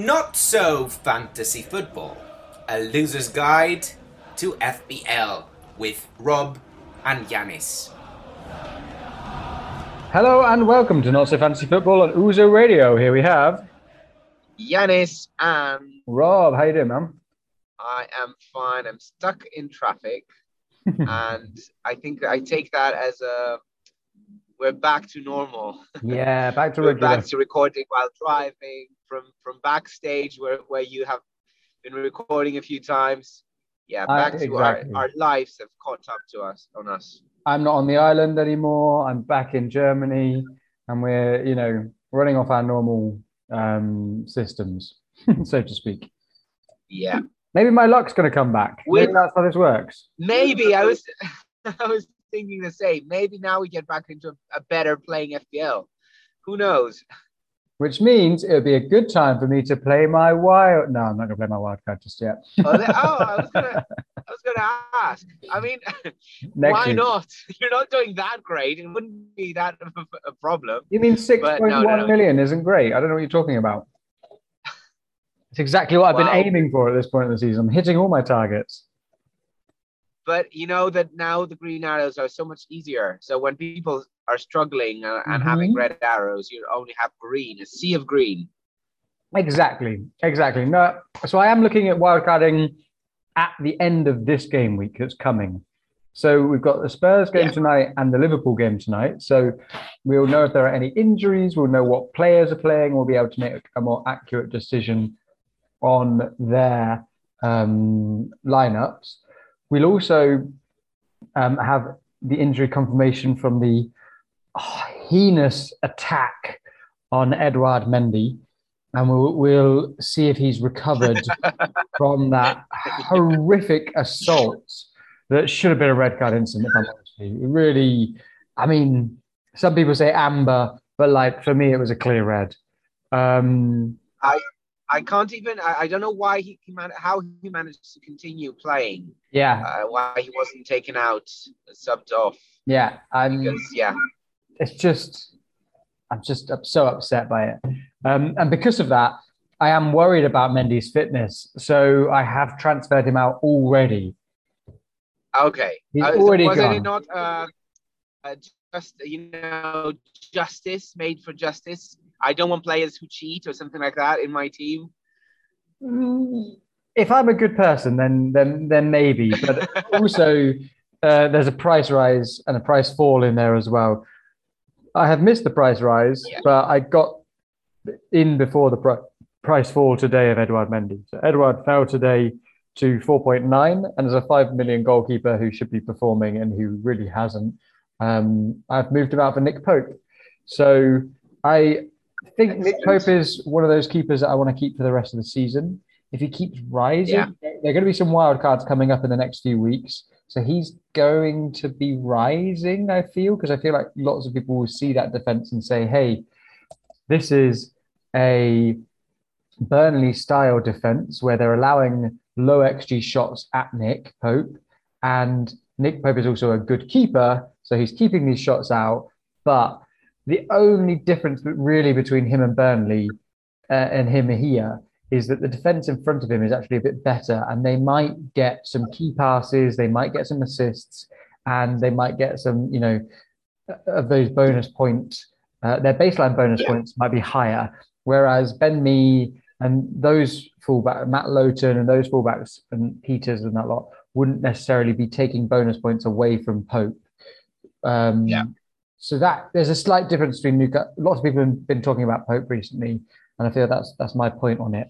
Not So Fantasy Football, a loser's guide to FPL with Rob and Yanis. Hello and welcome to Not So Fantasy Football on Uzo Radio. Here we have Yanis and Rob. How you doing, man? I am fine. I'm stuck in traffic, and I think I take that as a we're back to normal. Yeah, back to we're regular. back to recording while driving from from backstage where where you have been recording a few times. Yeah, Uh, back to exactly. our, our lives have caught up to us on us. I'm not on the island anymore. I'm back in Germany, and we're you know running off our normal um, systems, so to speak. Yeah, Maybe my luck's going to come back. Maybe that's how this works. maybe I was I was thinking the same. Maybe now we get back into a, a better playing FPL. Who knows? Which means it would be a good time for me to play my wild. No, I'm not going to play my wild card just yet. Oh, oh, I was gonna, I was gonna ask. I mean, why week. not? You're not doing that great. It wouldn't be that of a, a problem. You mean six point no, no, million no. isn't great? I don't know what you're talking about. It's exactly what I've Wow. been aiming for at this point in the season. I'm hitting all my targets. But you know that now the green arrows are so much easier. So when people are struggling and Mhm. having red arrows, you only have green, a sea of green. Exactly, exactly. No, so I am looking at wildcarding at the end of this game week that's coming. So we've got the Spurs game Yeah. tonight and the Liverpool game tonight. So we'll know if there are any injuries. We'll know what players are playing. We'll be able to make a more accurate decision on their um, lineups. We'll also um, have the injury confirmation from the oh, heinous attack on Edouard Mendy, and we'll, we'll see if he's recovered from that horrific assault that should have been a red card incident. If I'm honest with you, It really, I mean, some people say amber, but like for me, it was a clear red. Um, I can't even. I, I don't know why he, how he managed to continue playing. yeah, Uh, why he wasn't taken out, subbed off. yeah, I'm. Because yeah, it's just I'm just up- so upset by it. Um, and because of that, I am worried about Mendy's fitness. So I have transferred him out already. Okay. He's Uh, already wasn't gone. it not uh, uh, just you know justice made for justice? I don't want players who cheat or something like that in my team. Mm, If I'm a good person, then then then maybe. But also, uh, there's a price rise and a price fall in there as well. I have missed the price rise, Yeah. but I got in before the pri- price fall today of Edouard Mendy. So Edouard fell today to 4.9, and as a 5 million goalkeeper who should be performing and who really hasn't, um, I've moved him out for Nick Pope. So I think Nick Pope is one of those keepers that I want to keep for the rest of the season. If he keeps rising, Yeah. there are going to be some wild cards coming up in the next few weeks. So he's going to be rising, I feel, because I feel like lots of people will see that defense and say, hey, this is a Burnley style defense where they're allowing low XG shots at Nick Pope. And Nick Pope is also a good keeper. So he's keeping these shots out. But the only difference really between him and Burnley uh, and him here is that the defense in front of him is actually a bit better and they might get some key passes, they might get some assists, and they might get some, you know, of those bonus points. Uh, their baseline bonus Yeah. points might be higher. Whereas Ben Mee and those fullbacks, Matt Lowton and those fullbacks and Peters and that lot wouldn't necessarily be taking bonus points away from Pope. Um, Yeah. So that there's a slight difference between Newcastle. Lots of people have been talking about Pope recently, and I feel that's that's my point on it.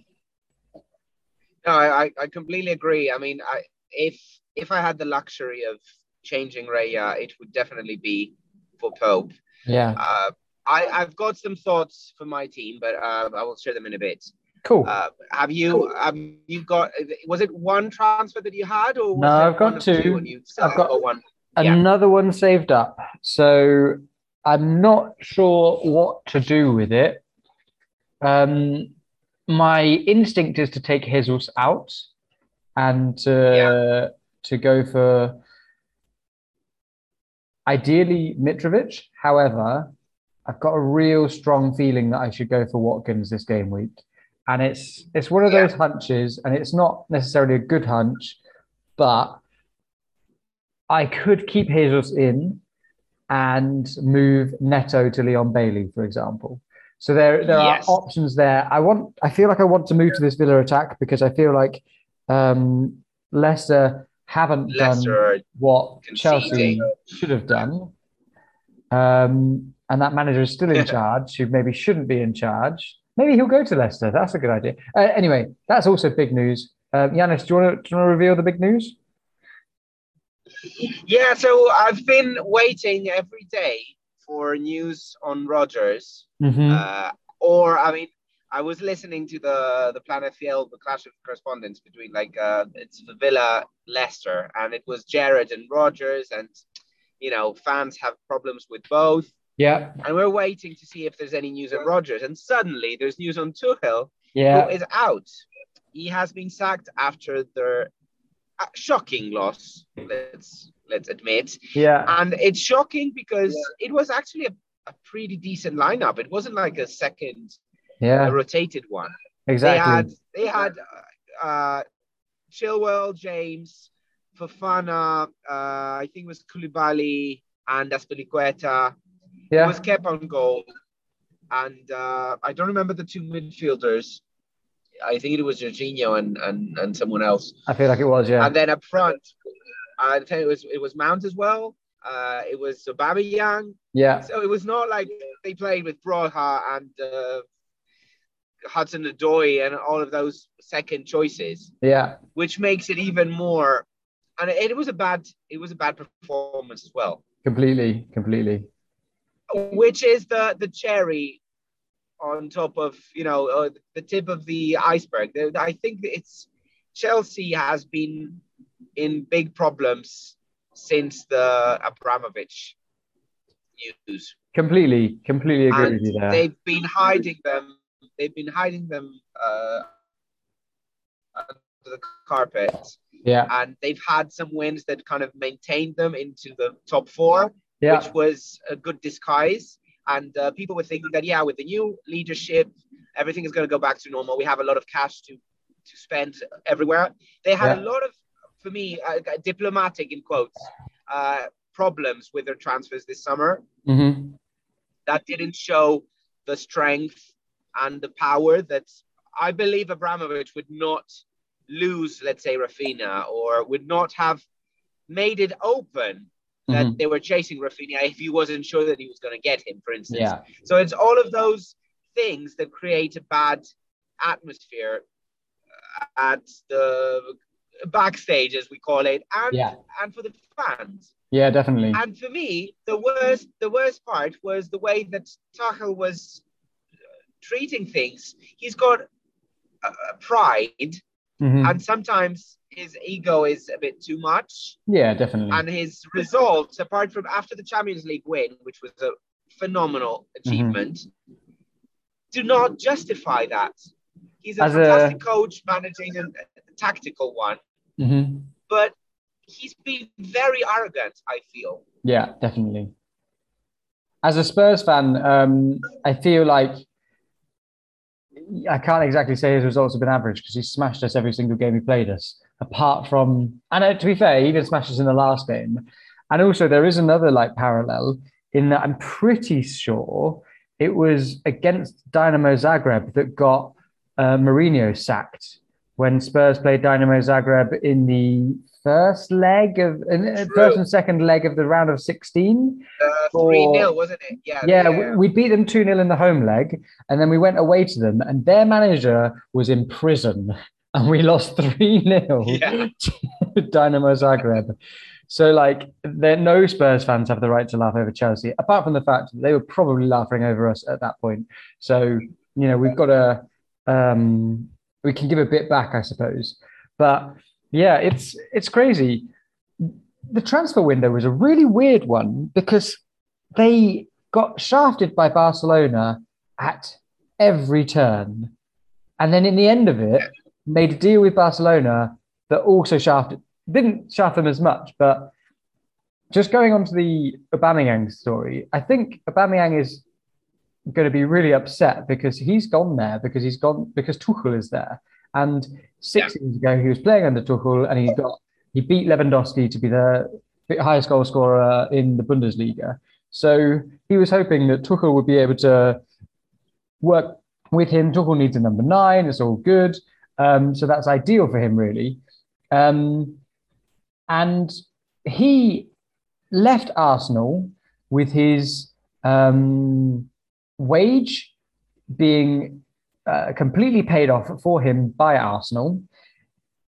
No, I, I- completely agree. I mean, I if if I had the luxury of changing Raya, it would definitely be for Pope. Yeah, Uh, I I've got some thoughts for my team, but uh, I will share them in a bit. cool. Uh, have you have you got? Was it one transfer that you had, or was No, I've got two. I've got- one. Yeah. Another one saved up. So I'm not sure what to do with it. Um, my instinct is to take Jesus out and to to go for ideally Mitrovic. However, I've got a real strong feeling that I should go for Watkins this game week. and it's it's one of Yeah. those hunches, and it's not necessarily a good hunch, but I could keep Jesus in and move Neto to Leon Bailey, for example. So there there Yes. are options there. I want I feel like I want to move to this Villa attack because I feel like um, Leicester haven't done Leicester what Chelsea should have done. Um, and that manager is still in charge, who maybe shouldn't be in charge. Maybe he'll go to Leicester. That's a good idea. Uh, anyway, that's also big news. Uh, Yanis, do you want to, do you want to reveal the big news? Yeah, so I've been waiting every day for news on Rodgers. Mm-hmm. Uh, or I mean, I was listening to the the Planet Field, the Clash of Correspondence between like uh, it's the Villa Leicester, and it was Gerrard and Rodgers, and you know fans have problems with both, yeah, and we're waiting to see if there's any news on Rodgers, and suddenly there's news on Tuchel, yeah, who is out. He has been sacked after their shocking loss. Let's let's admit. yeah, And it's shocking because it was actually a, a pretty decent lineup. It wasn't like a second yeah, a rotated one. exactly. They had they had uh, uh, Chilwell, James, Fofana, uh, I think it was Koulibaly and Azpilicueta. It yeah, was Kepa on goal. And uh, I don't remember the two midfielders. I think it was Jorginho and, and, and someone else. I feel like it was. Yeah, And then up front, I think it was it was Mount as well. Uh, it was Aubameyang. yeah, So it was not like they played with Broja and uh, Hudson Odoi and all of those second choices, yeah, which makes it even more. And it, it was a bad it was a bad performance as well, completely, completely. which is the the cherry on top of you know uh, the tip of the iceberg. I think it's Chelsea has been in big problems since the Abramovich news. Completely, completely agree and with you there. they've been hiding them. They've been hiding them uh, under the carpet, Yeah, and they've had some wins that kind of maintained them into the top four, yeah, which was a good disguise. And uh, people were thinking that yeah, with the new leadership, everything is going to go back to normal. We have a lot of cash to to spend everywhere. They had a lot of, for me, uh, diplomatic in quotes, uh, problems with their transfers this summer hmm that didn't show the strength and the power that I believe Abramovich would not lose, let's say, Raphinha, or would not have made it open that Mhm. they were chasing Raphinha if he wasn't sure that he was going to get him, for instance. yeah, So it's all of those things that create a bad atmosphere at the backstage, as we call it, and yeah, and for the fans. yeah, definitely. And for me, the worst the worst part was the way that Tuchel was treating things. He's got uh, pride, Mhm. and sometimes his ego is a bit too much. Yeah, definitely. And his results, apart from after the Champions League win, which was a phenomenal achievement, do not justify that. He's a As a- fantastic coach managing a, a tactical one, Mhm. but he's been very arrogant. I feel. Yeah, definitely. As a Spurs fan, um, I feel like I can't exactly say his results have been average because he smashed us every single game he played us, apart from, and uh, to be fair, he even smashed us in the last game. And also, there is another like parallel in that I'm pretty sure it was against Dinamo Zagreb that got uh, Mourinho sacked when Spurs played Dinamo Zagreb in the first leg of, in, uh, first and second leg of the round of 16. Uh, 3 0, wasn't it? Yeah. Yeah, we, we beat them 2 0 in the home leg, and then we went away to them, and their manager was in prison, and we lost 3 0 Yeah. to Dinamo Zagreb. So, like, there, no Spurs fans have the right to laugh over Chelsea, apart from the fact that they were probably laughing over us at that point. So, you know, we've got to, um, we can give a bit back, I suppose. But yeah, it's it's crazy. The transfer window was a really weird one because they got shafted by Barcelona at every turn. And then in the end of it, made a deal with Barcelona that also shafted, didn't shaft them as much, but just going on to the Aubameyang story, I think Aubameyang is going to be really upset because he's gone there because he's gone because Tuchel is there. And six Yeah. years ago, he was playing under Tuchel and he got he beat Lewandowski to be the highest goal scorer in the Bundesliga. So he was hoping that Tuchel would be able to work with him. Tuchel needs a number nine. It's all good. Um, so that's ideal for him, really. Um, and he left Arsenal with his um, wage being uh, completely paid off for him by Arsenal.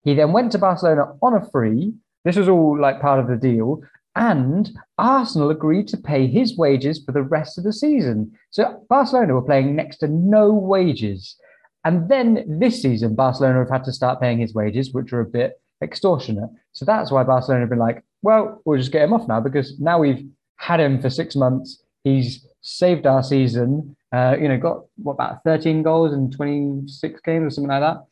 He then went to Barcelona on a free. This was all like part of the deal. And Arsenal agreed to pay his wages for the rest of the season. So Barcelona were playing next to no wages. And then this season, Barcelona have had to start paying his wages, which are a bit extortionate. So that's why Barcelona have been like, well, we'll just get him off now because now we've had him for six months. He's saved our season. Uh, you know, got what about 13 goals in 26 games or something like that.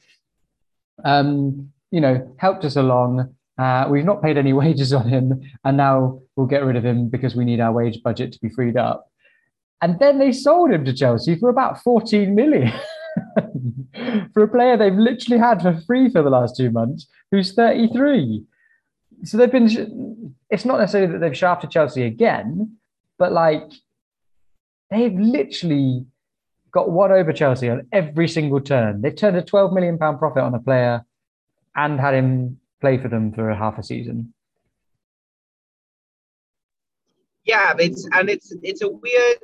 Um, you know, helped us along. Uh, we've not paid any wages on him, and now we'll get rid of him because we need our wage budget to be freed up. And then they sold him to Chelsea for about 14 million for a player they've literally had for free for the last two months, who's 33. So they've been, it's not necessarily that they've shafted Chelsea again, but like they've literally got one over Chelsea on every single turn. They've turned a 12 million pound profit on a player and had him play for them for a half a season. Yeah, it's and it's it's a weird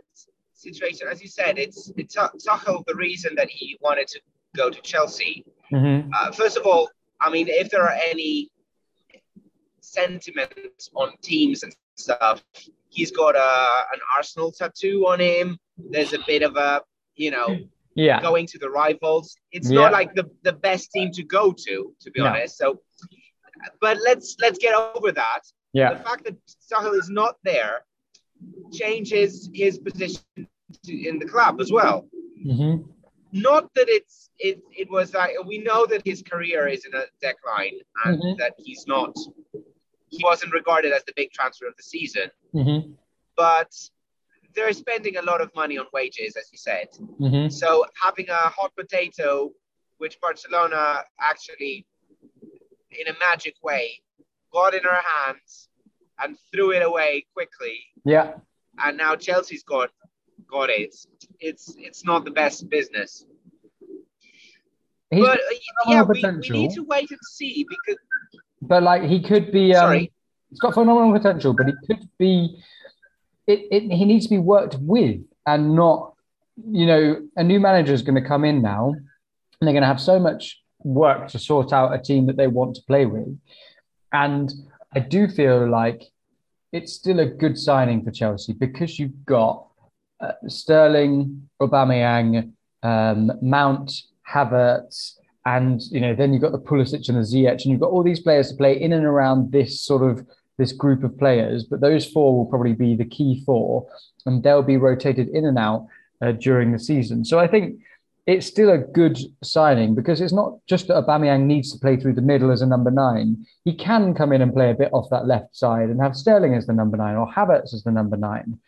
situation. As you said, it's it's Tuchel the reason that he wanted to go to Chelsea. Mm-hmm. Uh, first of all, I mean, if there are any sentiments on teams and stuff, he's got a an Arsenal tattoo on him. There's a bit of a you know Yeah. going to the rivals. It's Yeah. not like the, the best team to go to, to be No. honest. So, but let's let's get over that. Yeah. The fact that Sahel is not there changes his position to, in the club as well. Mm-hmm. Not that it's it it was like we know that his career is in a decline and Mhm. that he's not he wasn't regarded as the big transfer of the season, Mm-hmm. but they're spending a lot of money on wages, as you said. Mm-hmm. So having a hot potato, which Barcelona actually, in a magic way, got in our hands and threw it away quickly, Yeah. and now Chelsea's got got it. It's it's not the best business, He's but uh, yeah, we, we need to wait and see because but like he could be um, Sorry. he's got phenomenal potential but he could be it, it he needs to be worked with and not you know a new manager is going to come in now and they're going to have so much work to sort out a team that they want to play with and i do feel like it's still a good signing for chelsea because you've got uh, sterling aubameyang um, mount havertz and you know then you've got the Pulisic and the Ziyech, and you've got all these players to play in and around this sort of this group of players. But those four will probably be the key four, and they'll be rotated in and out uh, during the season. So I think it's still a good signing because it's not just that Aubameyang needs to play through the middle as a number nine. He can come in and play a bit off that left side and have Sterling as the number nine or Havertz as the number nine.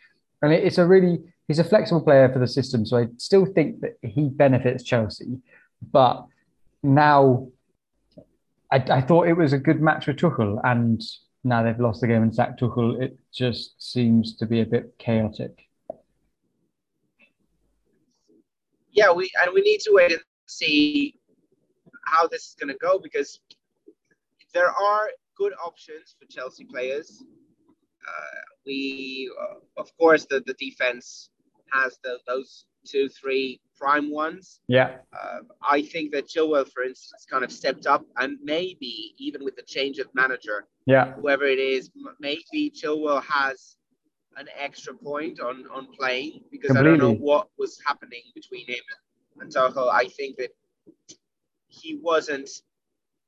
And it's a really he's a flexible player for the system. So I still think that he benefits Chelsea, but now I, I thought it was a good match with Tuchel, and now they've lost the game and sacked Tuchel. It just seems to be a bit chaotic. yeah, we and we need to wait and see how this is going to go because there are good options for Chelsea players. Uh, we, uh, of course, the, the defense has the, those two, three prime ones. Yeah, Uh, I think that Chilwell, for instance, kind of stepped up, and maybe even with the change of manager, yeah, whoever it is, maybe Chilwell has an extra point on on playing because I don't know what was happening between him and Tuchel. I think that he wasn't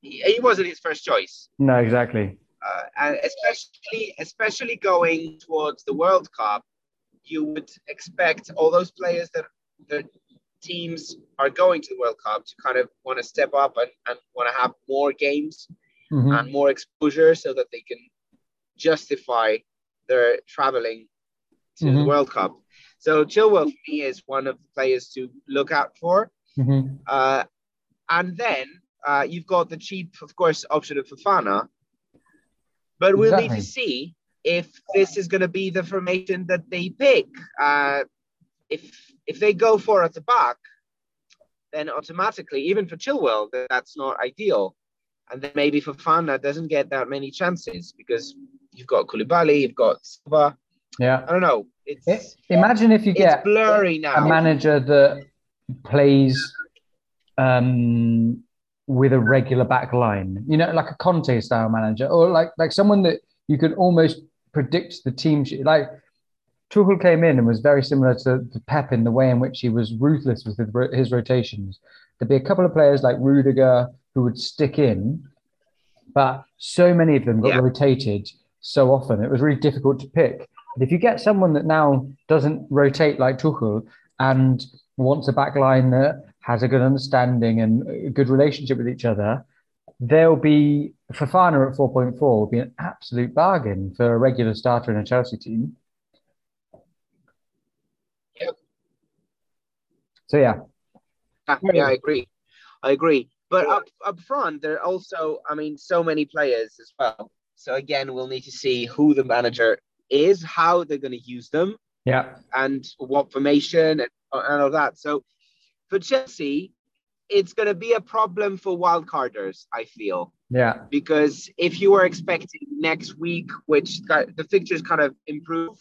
he, he wasn't his first choice, no, exactly. uh, and especially especially going towards the World Cup, you would expect all those players that the teams are going to the World Cup to kind of want to step up and, and want to have more games Mhm. and more exposure so that they can justify their traveling to the Mhm. World Cup. So Chilwell for me is one of the players to look out for. Mhm. Uh, and then uh, you've got the cheap, of course, option of Fofana. But we'll need to see if this is going to be the formation that they pick. Uh, if if they go for at the back, then automatically, even for Chilwell, that- that's not ideal. And then maybe Fofana doesn't get that many chances because you've got Koulibaly, you've got Silva. Yeah. I don't know. It's I- Imagine if you get blurry now. a manager that plays um, with a regular back line, you know, like a Conte style manager, or like like someone that you could almost predict the team. Like Tuchel came in and was very similar to, to Pep in the way in which he was ruthless with his, his rotations. There'd be a couple of players like Rudiger who would stick in, but so many of them got Yeah. rotated so often it was really difficult to pick. But if you get someone that now doesn't rotate like Tuchel and wants a back line that has a good understanding and a good relationship with each other, there'll be Fofana at 4.4 will be an absolute bargain for a regular starter in a Chelsea team. So yeah, ah, Yeah, yeah, I agree. I agree. But up up front, there are also, I mean, so many players as well. So again, we'll need to see who the manager is, how they're going to use them, yeah, and what formation and, and all that. So for Chelsea, it's going to be a problem for wildcarders, I feel, yeah, because if you were expecting next week, which the fixtures kind of improve,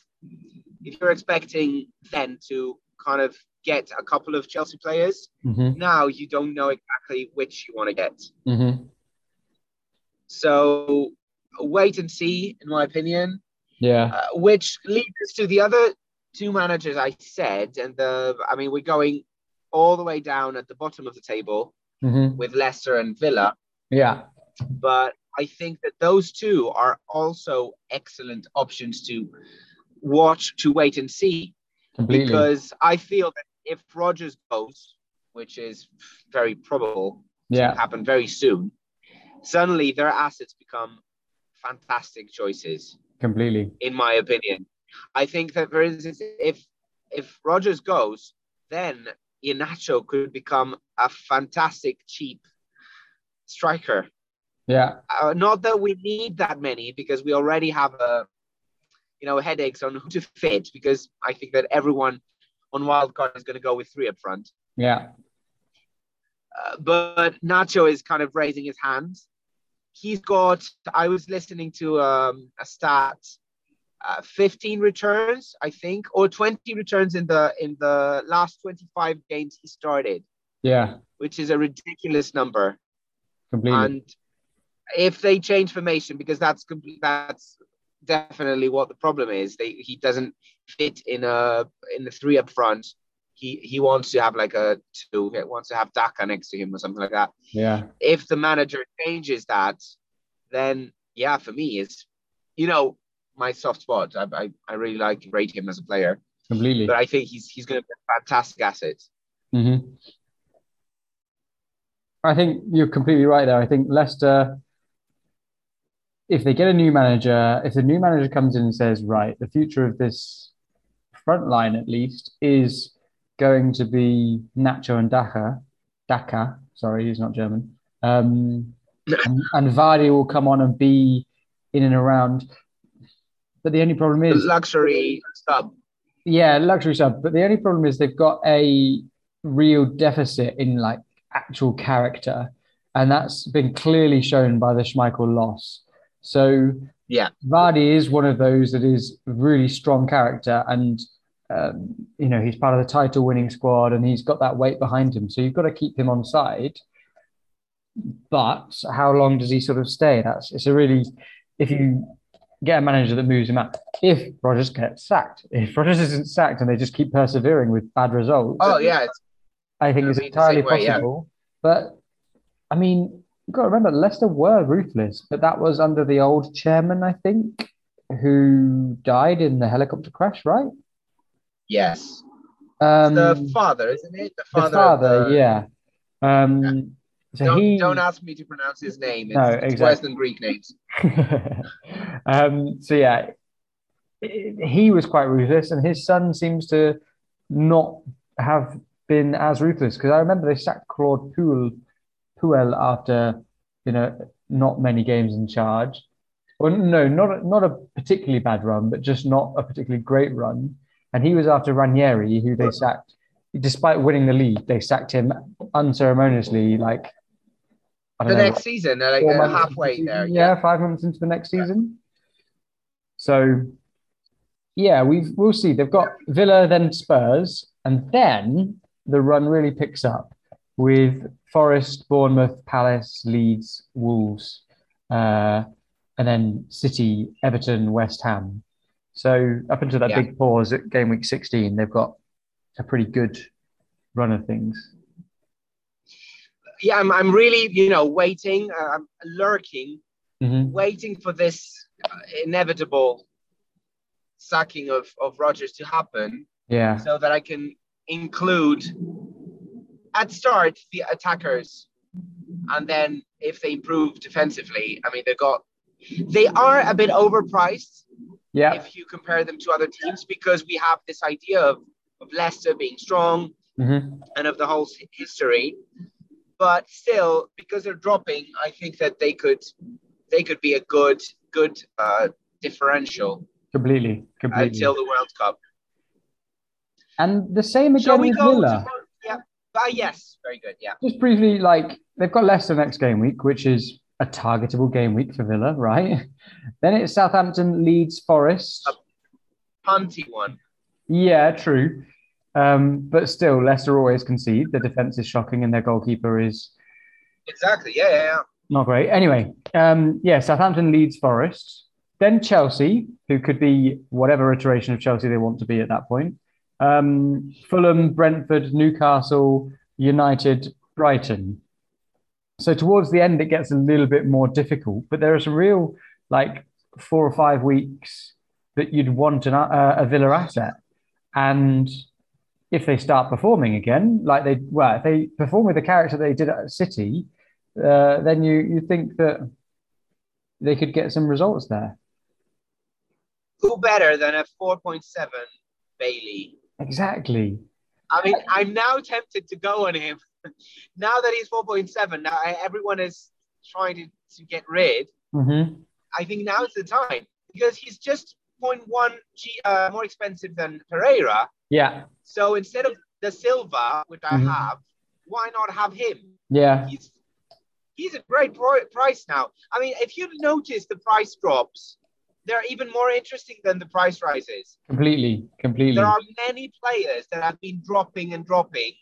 if you're expecting then to kind of get a couple of Chelsea players, hmm now you don't know exactly which you want to get. hmm So wait and see, in my opinion. yeah, Uh, which leads us to the other two managers I said, and the I mean we're going all the way down at the bottom of the table hmm with Leicester and Villa, yeah, but I think that those two are also excellent options to watch to wait and see. Completely. because I feel that if Rodgers goes, which is very probable, yeah, happen very soon, suddenly their assets become fantastic choices, completely. in my opinion. I think that for instance, if if Rodgers goes, then Iheanacho could become a fantastic cheap striker. Yeah, Uh, not that we need that many because we already have a you know headaches on who to fit because I think that everyone on wildcard is going to go with three up front. yeah, Uh, but Nacho is kind of raising his hands. He's got. I was listening to um, a stat, uh, 15 returns, I think, or 20 returns in the in the last 25 games he started, yeah, which is a ridiculous number. completely. And if they change formation, because that's complete, that's definitely what the problem is. They he doesn't fit in a in the three up front. He he wants to have like a two. He wants to have Daka next to him or something like that. yeah, If the manager changes that, then yeah, for me is, you know, my soft spot. I I, I really like rate him as a player, completely. but I think he's he's going to be a fantastic asset. hmm I think you're completely right there. I think Leicester, if they get a new manager, if the new manager comes in and says, right, the future of this front line at least is going to be Nacho and Daka, Daka, sorry, he's not German. Um, and, and Vardy will come on and be in and around. But the only problem The is luxury sub. yeah, luxury sub. But the only problem is they've got a real deficit in like actual character, and that's been clearly shown by the Schmeichel loss. So Yeah. Vardy is one of those that is really strong character, and um, you know he's part of the title-winning squad, and he's got that weight behind him. So you've got to keep him on side. But how long does he sort of stay? That's it's a really if you get a manager that moves him out. If Rodgers gets sacked, if Rodgers isn't sacked and they just keep persevering with bad results, Oh yeah, it's I think it's entirely way, yeah. possible. But I mean, you've got to remember Leicester were ruthless, but that was under the old chairman, I think, who died in the helicopter crash, right? yes. Um, the father, isn't it? The the father. father, the- yeah. Um, so Don't, he don't ask me to pronounce his name. It's, No, it's exactly. worse than Greek names. um, so yeah, he was quite ruthless, and his son seems to not have been as ruthless because I remember they sacked Claude Puel, Puel after you know not many games in charge. Well, no, not not a particularly bad run, but just not a particularly great run. And he was after Ranieri, who they sacked, despite winning the league, they sacked him unceremoniously, like the know, next season, They're like halfway the there. Yeah, yeah, five months into the next season. So, yeah, we we'll see. They've got Villa, then Spurs, and then the run really picks up with Forest, Bournemouth, Palace, Leeds, Wolves, uh, and then City, Everton, West Ham. So up until that yeah. big pause at game week 16, they've got a pretty good run of things. Yeah, I'm, I'm really, you know, waiting, uh, I'm lurking, mm-hmm. waiting for this inevitable sacking of, of Rodgers to happen. Yeah. So that I can include at start the attackers and then if they improve defensively, I mean, they've got, they are a bit overpriced yeah. If you compare them to other teams, because we have this idea of, of Leicester being strong mm-hmm. and of the whole history. But still, because they're dropping, I think that they could they could be a good good uh, differential. Completely, completely. Until the World Cup. And the same again with Villa. Uh, yes, very good. Yeah. Just briefly, like they've got Leicester next game week, which is a targetable game week for Villa, right? Then it's Southampton, Leeds, Forest. A punty one. Yeah, true. Um, but still, Leicester always concede. The defense is shocking, and their goalkeeper is exactly yeah, yeah, yeah. not great. Anyway, um, yeah, Southampton, Leeds, Forest. Then Chelsea, who could be whatever iteration of Chelsea they want to be at that point. Um, Fulham, Brentford, Newcastle, United, Brighton. So towards the end, it gets a little bit more difficult, but there are some real like four or five weeks that you'd want an, uh, a Villa asset, and if they start performing again, like they well, if they perform with the character they did at City, uh, then you you think that they could get some results there. Who better than a four point seven Bailey? Exactly. I mean, I'm now tempted to go on him now that he's 4.7, now everyone is trying to, to get rid. Mm-hmm. I think now is the time because he's just 0.1 G, uh, more expensive than Pereira. Yeah. So instead of the Silva, which I mm-hmm. have, why not have him? Yeah. He's he's a great pro- price now. I mean, if you notice the price drops, they're even more interesting than the price rises. Completely, completely. There are many players that have been dropping and dropping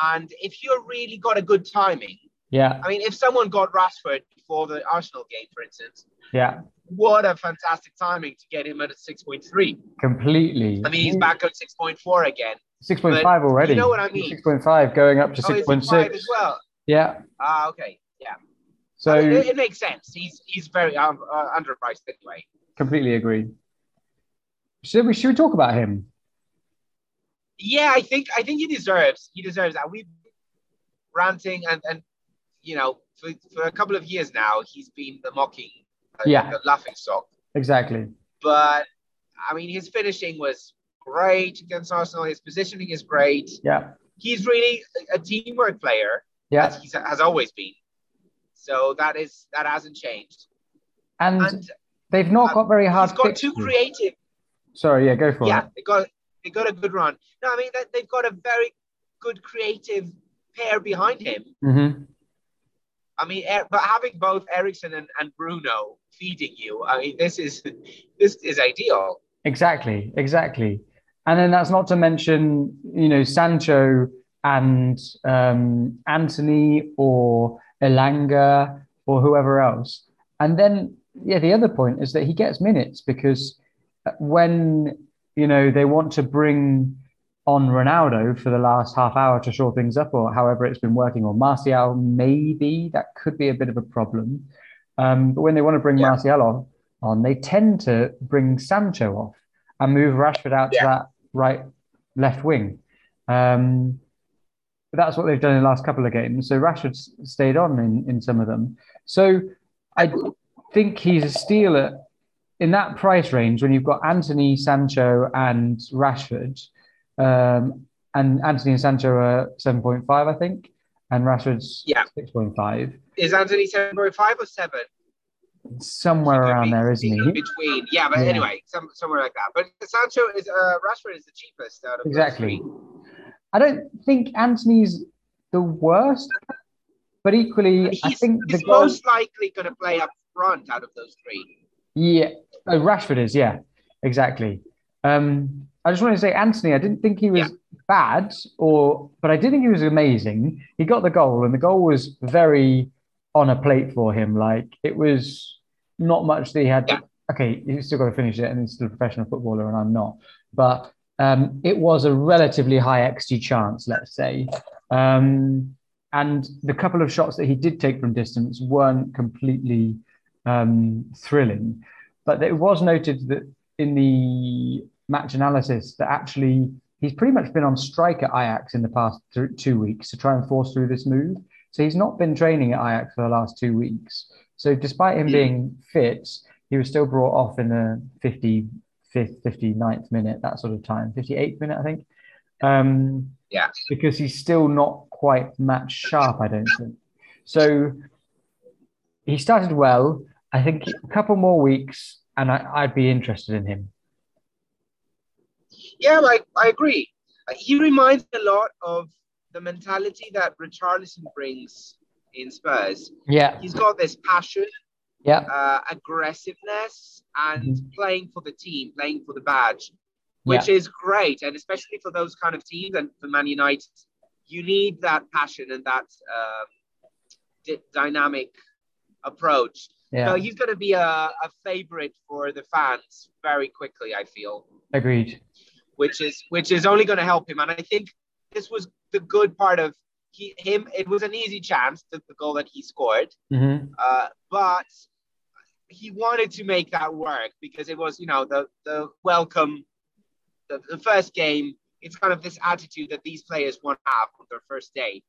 and if you're really got a good timing, yeah. I mean, if someone got Rashford before the Arsenal game, for instance, yeah, what a fantastic timing to get him at a 6.3. Completely. I mean, he's back at 6.4 again. 6.5 already. You know what I mean? 6.5 going up to oh, 6.6 as well. Yeah. Ah, okay. Yeah. So I mean, it, it, makes sense. He's he's very um, uh, underpriced anyway. Completely agree. Should we should we talk about him? yeah, I think I think he deserves he deserves that. We've ranting and and you know for, for a couple of years now he's been the mocking, uh, yeah, the laughing stock. Exactly. But I mean, his finishing was great against Arsenal. His positioning is great. Yeah. He's really a teamwork player. Yeah. He has always been. So that is that hasn't changed. And, and they've not uh, got very hard. He's got too creative. Sorry, yeah, go for yeah, it. Yeah, they got they got a good run. No, I mean they've got a very good creative pair behind him. Mm-hmm. I mean, but having both Eriksen and, and Bruno feeding you, I mean, this is this is ideal. Exactly, exactly. And then that's not to mention, you know, Sancho and um, Antony or Elanga or whoever else. And then, yeah, the other point is that he gets minutes because when you know, they want to bring on Ronaldo for the last half hour to shore things up, or however it's been working, or Martial, maybe that could be a bit of a problem. Um, but when they want to bring yeah. Martial on, on, they tend to bring Sancho off and move Rashford out yeah. to that right left wing. Um, but that's what they've done in the last couple of games. So Rashford stayed on in, in some of them. So I think he's a steal at in that price range, when you've got Antony, Sancho, and Rashford, um, and Antony and Sancho are seven point five, I think, and Rashford's Yeah. six point five, Is Antony seven point five or seven? somewhere around be- there, isn't in he? between. Yeah, but Yeah. anyway, some, somewhere like that. But Sancho is uh, Rashford is the cheapest out of Exactly. I don't think Antony's the worst, but equally, I think the he's goal. most likely going to play up front out of those three. Yeah, oh, Rashford is. Yeah, exactly. Um, I just wanted to say, Antony. I didn't think he was Yeah. bad, or but I did think he was amazing. He got the goal, and the goal was very on a plate for him. Like it was not much that he had. To, Yeah. Okay, he's still got to finish it, and he's still a professional footballer, and I'm not. But um, it was a relatively high XG chance, let's say. Um, and the couple of shots that he did take from distance weren't completely um, thrilling. But it was noted that in the match analysis that actually he's pretty much been on strike at Ajax in the past th- two weeks to try and force through this move. So he's not been training at Ajax for the last two weeks. So despite him Mm. being fit, he was still brought off in the 55th, 59th minute, that sort of time, 58th minute, I think. Um, Yeah. Because he's still not quite match sharp, I don't think. So he started well. I think a couple more weeks, and I, I'd be interested in him. Yeah, like I agree. Uh, He reminds me a lot of the mentality that Richarlison brings in Spurs. Yeah, He's got this passion, yeah, uh, aggressiveness, and Mhm. playing for the team, playing for the badge, which is great. And especially for those kind of teams and for Man United, you need that passion and that um, d- dynamic approach. Yeah. So he's going to be a, a favorite for the fans very quickly, I feel. Agreed. which is which is only going to help him. And I think this was the good part of he him. It was an easy chance, the, the goal that he scored, hmm uh, but he wanted to make that work because it was you know the the welcome, the, the first game. It's kind of this attitude that these players want to have on their first day.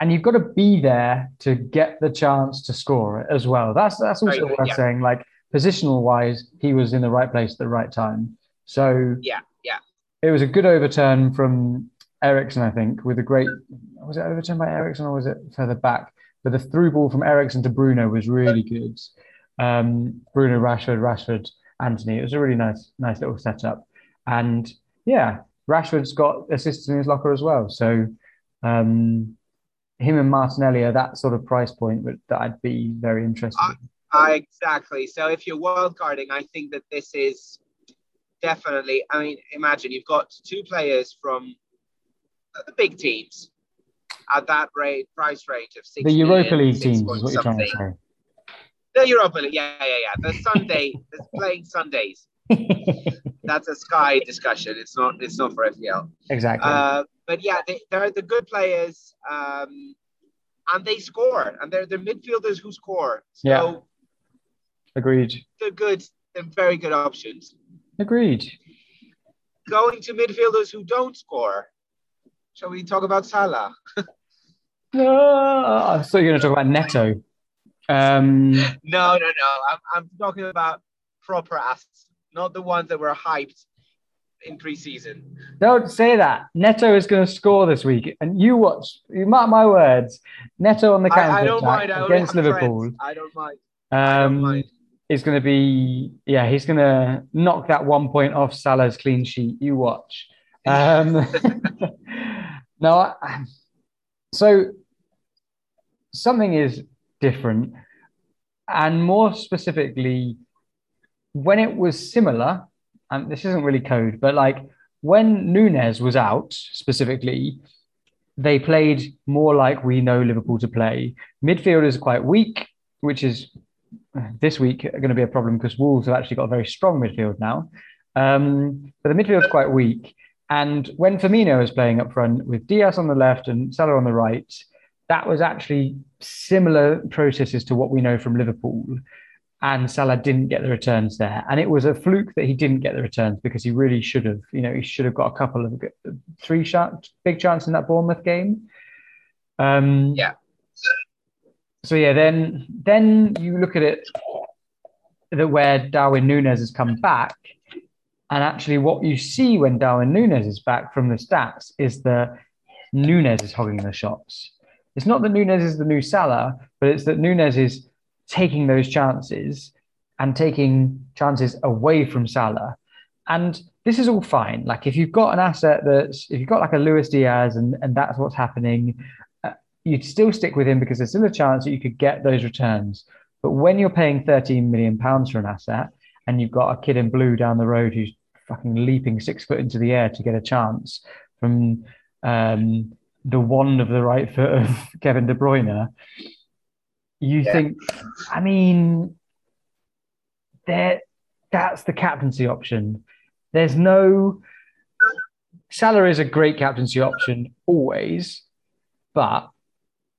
And you've got to be there to get the chance to score as well. That's that's also good, worth yeah. saying. Like positional wise, he was in the right place at the right time. So Yeah, yeah. it was a good overturn from Eriksen, I think, with a great. Was it overturned by Eriksen or was it further back? But the through ball from Eriksen to Bruno was really good. Um, Bruno, Rashford, Rashford, Antony. It was a really nice, nice little setup. And yeah, Rashford's got assists in his locker as well. So um, him and Martinelli are that sort of price point that, I'd be very interested in. Uh, exactly. So if you're wild carding, I think that this is definitely. I mean, imagine you've got two players from the big teams at that rate price range of six. The Europa League teams is what you're trying to say. The Europa League, yeah, yeah, yeah. The Sunday, the playing Sundays. That's a Sky discussion. It's not. It's not for FPL. exactly. Uh, but yeah, they, they're the good players, um, and they score, and they're the midfielders who score. So Yeah. Agreed. they're good. They're very good options. Agreed. Going to midfielders who don't score. Shall we talk about Salah? Ah, I thought you were going to talk about Neto. Um, No, no, no. I'm, I'm talking about proper assets, not the ones that were hyped in preseason. don't say that. Neto is going to score this week, and you watch. You mark my words. Neto on the counter I don't mind. I against Liverpool friends. I don't mind. I don't um, mind. is going to be. Yeah, he's going to knock that one point off Salah's clean sheet. You watch. Um, no, I, so something is different, and more specifically, when it was similar, this isn't really code, but like when Nunez was out specifically, they played more like we know Liverpool to play. Midfield is quite weak, which is uh, this week going to be a problem because Wolves have actually got a very strong midfield now. Um, but the midfield's quite weak. And when Firmino was playing up front with Diaz on the left and Salah on the right, that was actually similar processes to what we know from Liverpool. And Salah didn't get the returns there. And it was a fluke that he didn't get the returns because he really should have. You know, he should have got a couple of three shot, big chance in that Bournemouth game. Um, Yeah. So yeah, then then you look at it that where Darwin Nunez has come back, And actually, what you see when Darwin Nunez is back from the stats is that Nunez is hogging the shots. It's not that Nunez is the new Salah, but it's that Nunez is taking those chances and taking chances away from Salah. And this is all fine. Like if you've got an asset that's if you've got like a Luis Diaz and, and that's what's happening, uh, you'd still stick with him because there's still a chance that you could get those returns. But when you're paying 13 million pounds for an asset and you've got a kid in blue down the road who's fucking leaping six foot into the air to get a chance from um, the wand of the right foot of Kevin De Bruyne, you Yeah. think, I mean, there that's the captaincy option. There's no Salah is a great captaincy option always, but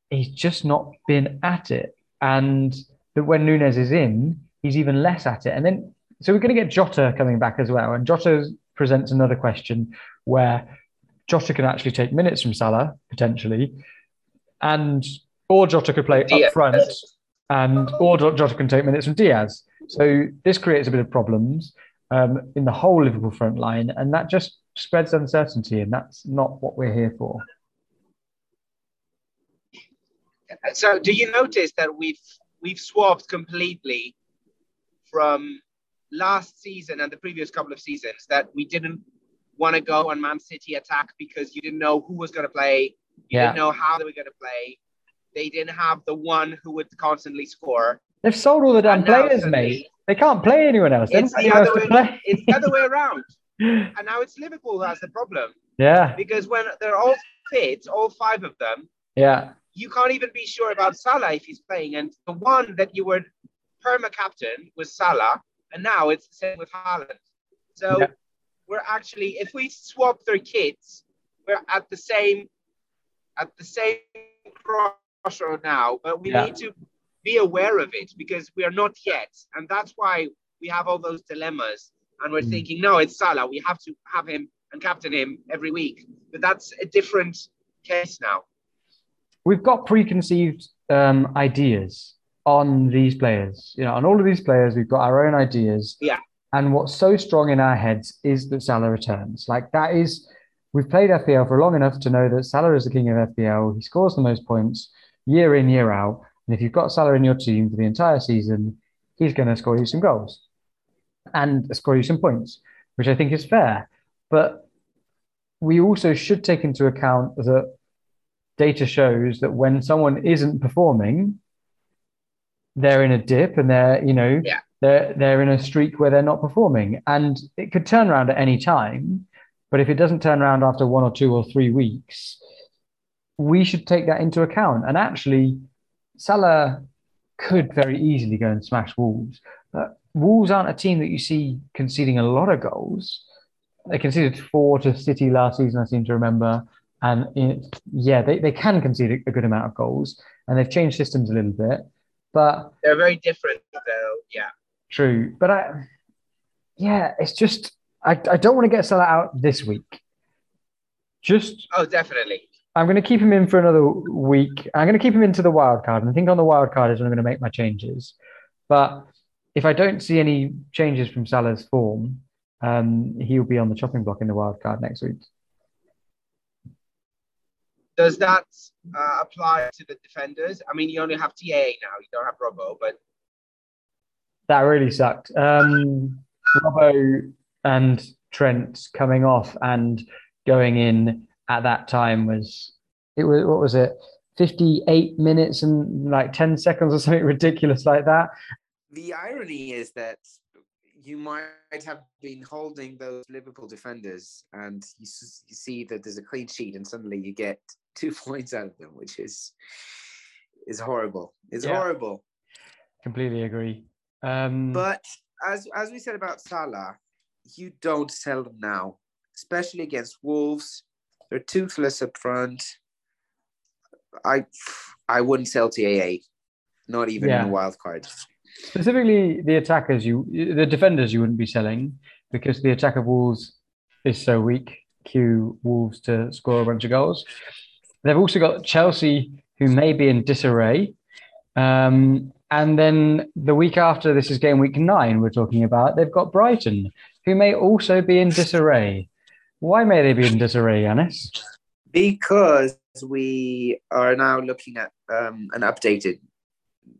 he's just not been at it. And that when Nunez is in, he's even less at it. And then so we're going to get Jota coming back as well. And Jota presents another question where Jota can actually take minutes from Salah potentially, and or Jota could play Diaz. up front, and or Jota can take minutes from Diaz. So this creates a bit of problems um, in the whole Liverpool front line, and that just spreads uncertainty, and that's not what we're here for. So do you notice that we've we've swapped completely from last season and the previous couple of seasons that we didn't want to go on Man City attack because you didn't know who was going to play, you Yeah. didn't know how they were going to play. They didn't have the one who would constantly score. They've sold all the damn And players, mate. They can't play anyone else. It's the other anyone else to way. It's the other way around. And now it's Liverpool that's the problem yeah, because when they're all fit, all five of them, yeah, you can't even be sure about Salah if he's playing. And the one that you were perma captain was Salah, and now it's the same with Haaland. So Yeah. we're actually, if we swap their kits, we're at the same at the same crossroad now. But we Yeah. need to be aware of it because we are not yet, and that's why we have all those dilemmas. And we're Mm. thinking, no, it's Salah. We have to have him and captain him every week. But that's a different case now. we've got preconceived um, ideas on these players. You know, on all of these players, we've got our own ideas. Yeah. And what's so strong in our heads is that Salah returns. Like that is, we've played FPL for long enough to know that Salah is the king of FPL. He scores the most points year in, year out. And if you've got Salah in your team for the entire season, he's going to score you some goals and score you some points, which I think is fair. But we also should take into account that data shows that when someone isn't performing, they're in a dip and they're, you know, Yeah. they're they're in a streak where they're not performing. And it could turn around at any time. But if it doesn't turn around after one or two or three weeks, we should take that into account. And actually, Salah could very easily go and smash Wolves. But Wolves aren't a team that you see conceding a lot of goals. They conceded four to City last season, I seem to remember. And it, yeah, they, they can concede a, a good amount of goals. And they've changed systems a little bit. But They're very different, though. Yeah. True, but I, yeah, it's just I, I don't want to get Salah out this week. Just Oh, definitely. I'm going to keep him in for another week. I'm going to keep him into the wild card, and I think on the wild card is when I'm going to make my changes. But if I don't see any changes from Salah's form, um, he'll be on the chopping block in the wild card next week. Does that uh, apply to the defenders? I mean, you only have TA now. You don't have Robbo, but That really sucked. Um, Robbo and Trent coming off and going in at that time was it was what was it 58 minutes and like 10 seconds or something ridiculous like that The irony is that you might have been holding those Liverpool defenders, and you, s- you see that there's a clean sheet, and suddenly you get two points out of them, which is is horrible. It's Yeah. horrible. completely agree um But as as we said about Salah, you don't sell them now, especially against Wolves. They're toothless up front. I I wouldn't sell TAA, not even Yeah. in a wild card. specifically the attackers you the defenders you wouldn't be selling because the attack of Wolves is so weak cue Wolves to score a bunch of goals they've also got Chelsea who may be in disarray um, and then the week after this is game week nine we're talking about they've got Brighton who may also be in disarray. Why may they be in disarray, Yanis? Because we are now looking at um, an updated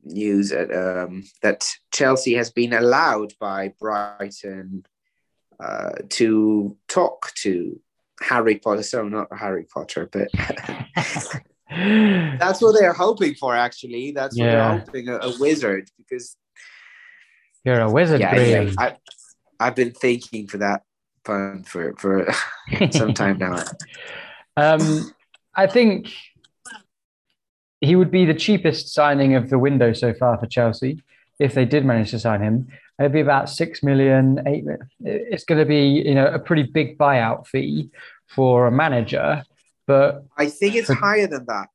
news at, um, that Chelsea has been allowed by Brighton uh, to talk to Harry Potter. So not Harry Potter, but that's what they're hoping for. Actually, that's what Yeah. they're hoping a, wizard because You're a wizard, yeah, I, I've been thinking for that pun for for some time now. Um, I think he would be the cheapest signing of the window so far for Chelsea if they did manage to sign him. It'd be about six million, eight. mi- It's going to be you know a pretty big buyout fee for a manager, but I think it's But- higher than that.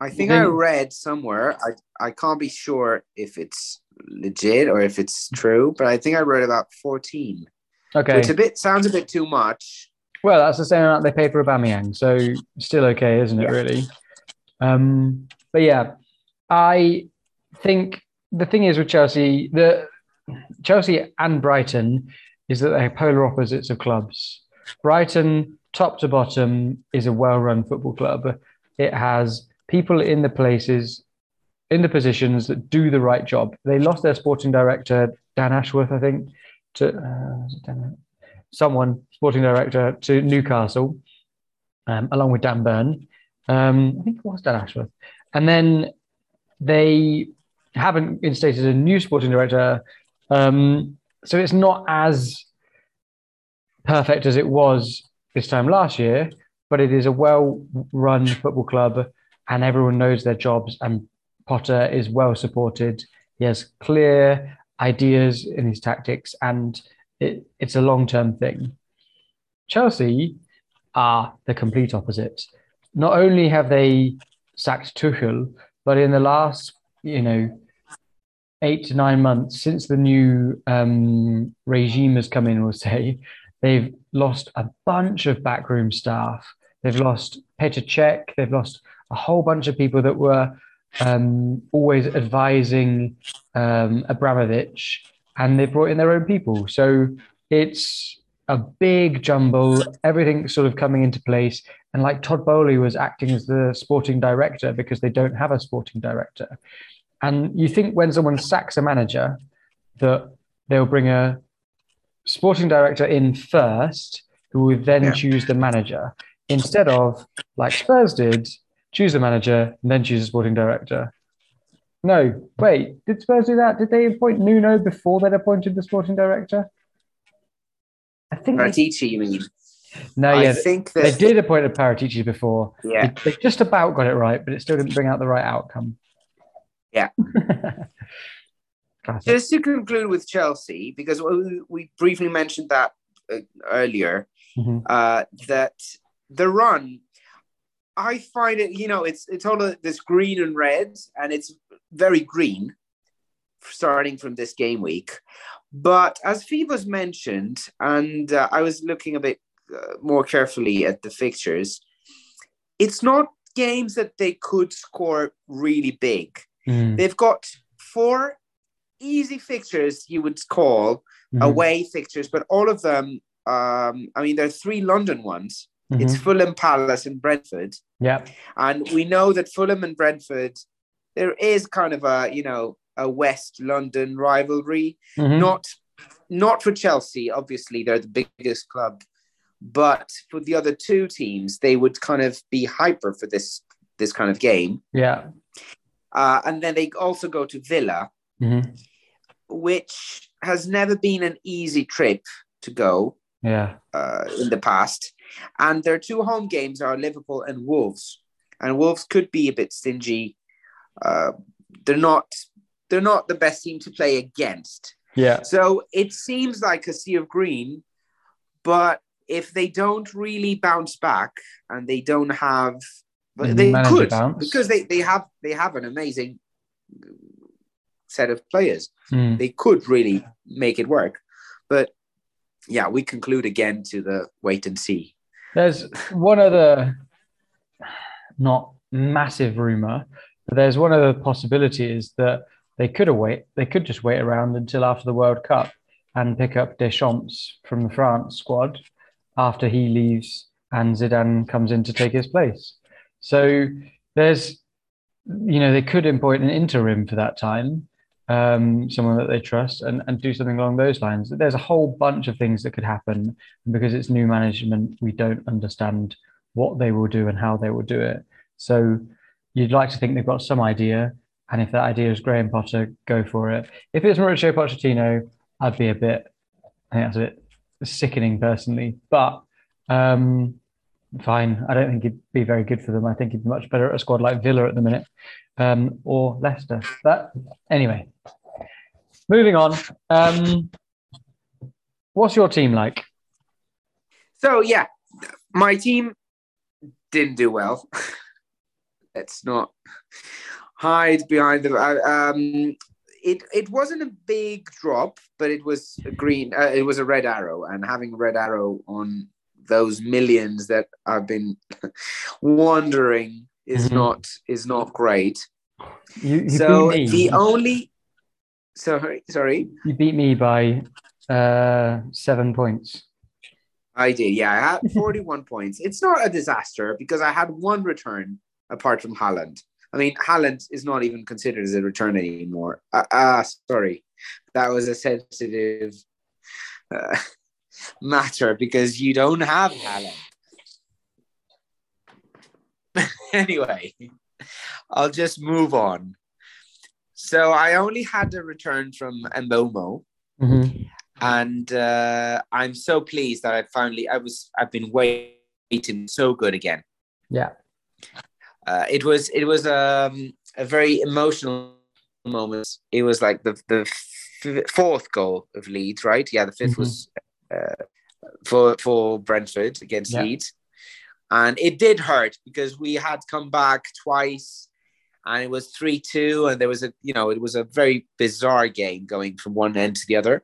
I think think- I read somewhere. I I can't be sure if it's legit or if it's true, but I think I read about fourteen, okay. which a bit sounds a bit too much. Well, that's the same amount they pay for Aubameyang, so still okay, isn't it? Yeah. Really. Um, but yeah, I think the thing is with Chelsea, the Chelsea and Brighton is that they're polar opposites of clubs. Brighton, top to bottom, is a well-run football club. It has people in the places, in the positions that do the right job. They lost their sporting director, Dan Ashworth, I think, to uh, someone, sporting director, to Newcastle, um, along with Dan Burn. Um, I think it was Dan Ashworth. And then they haven't instated a new sporting director. Um, so it's not as perfect as it was this time last year, but it is a well run football club and everyone knows their jobs. And Potter is well supported. He has clear ideas in his tactics and it, it's a long term thing. Chelsea are the complete opposite. Not only have they sacked Tuchel, but in the last, you know, eight to nine months since the new um, regime has come in, we'll say, they've lost a bunch of backroom staff. They've lost Petr Cech. They've lost a whole bunch of people that were um, always advising um, Abramovich, and they've brought in their own people. So it's a big jumble, everything sort of coming into place. And like Todd Boehly was acting as the sporting director because they don't have a sporting director. And you think when someone sacks a manager that they'll bring a sporting director in first, who will then Yeah. choose the manager, instead of like Spurs did, choose the manager and then choose a sporting director. No, wait, did Spurs do that? Did they appoint Nuno before they'd appointed the sporting director? I think they, Paratici, you mean? no, I yeah, think that they did appoint a Paratici before. Yeah, They, they just about got it right, but it still didn't bring out the right outcome. Yeah. Classic. just to conclude with Chelsea, because we, we briefly mentioned that uh, earlier, Mhm. uh, that the run, I find it, you know, it's it's all this green and red, and it's very green starting from this game week. But as Phoebus mentioned, and uh, I was looking a bit uh, more carefully at the fixtures, it's not games that they could score really big. Mm, They've got four easy fixtures you would call mhm, away fixtures, but all of them, um, I mean, there are three London ones. Mhm. It's Fulham, Palace, and Brentford. Yeah. And we know that Fulham and Brentford, there is kind of a, you know, a West London rivalry. mhm. Not not for Chelsea, obviously, they're the biggest club. But for the other two teams, they would kind of be hyper for this this kind of game. Yeah. Uh, and then they also go to Villa, mhm. which has never been an easy trip to go Yeah. uh, in the past. And their two home games are Liverpool and Wolves. And Wolves could be a bit stingy. Uh, they're not they're not the best team to play against. Yeah. So it seems like a sea of green, but if they don't really bounce back and they don't have but they could because they, they have they have an amazing set of players Mm. they could really make it work. But yeah, we conclude again to the wait and see. There's one other, not massive rumor, but there's one other possibility is that they could wait. They could just wait around until after the World Cup and pick up Deschamps from the France squad after he leaves and Zidane comes in to take his place. So there's, you know, they could appoint an interim for that time, um, someone that they trust, and, and do something along those lines. There's a whole bunch of things that could happen. And because it's new management, we don't understand what they will do and how they will do it. So you'd like to think they've got some idea. And if that idea is Graham Potter, go for it. If it's Mauricio Pochettino, I'd be a bit, I think that's a bit sickening personally. But um, fine. I don't think he'd be very good for them. I think he'd be much better at a squad like Villa at the minute um, or Leicester. But anyway, moving on. Um, what's your team like? So yeah, my team didn't do well. Let's not hide behind the. Um, it it wasn't a big drop, but it was a green. Uh, it was a red arrow, and having a red arrow on those millions that I've been wandering is mm-hmm. not is not great. You, you so the only sorry sorry you beat me by uh seven points. I did, yeah. I had 41 points. It's not a disaster because I had one return apart from Haaland. I mean, Haaland is not even considered as a return anymore. Ah, uh, uh, sorry. That was a sensitive uh, matter because you don't have Haaland. anyway, I'll just move on. So I only had a return from Mbeumo. Mm-hmm. And uh, I'm so pleased that I finally I was I've been waiting so good again. Yeah. Uh, it was it was um, a very emotional moment. It was like the the f- fourth goal of Leeds, right? Yeah, the 5th mm-hmm. was uh, for for Brentford against yeah. Leeds, and it did hurt because we had come back twice, and it was three two, and there was a you know it was a very bizarre game going from one end to the other,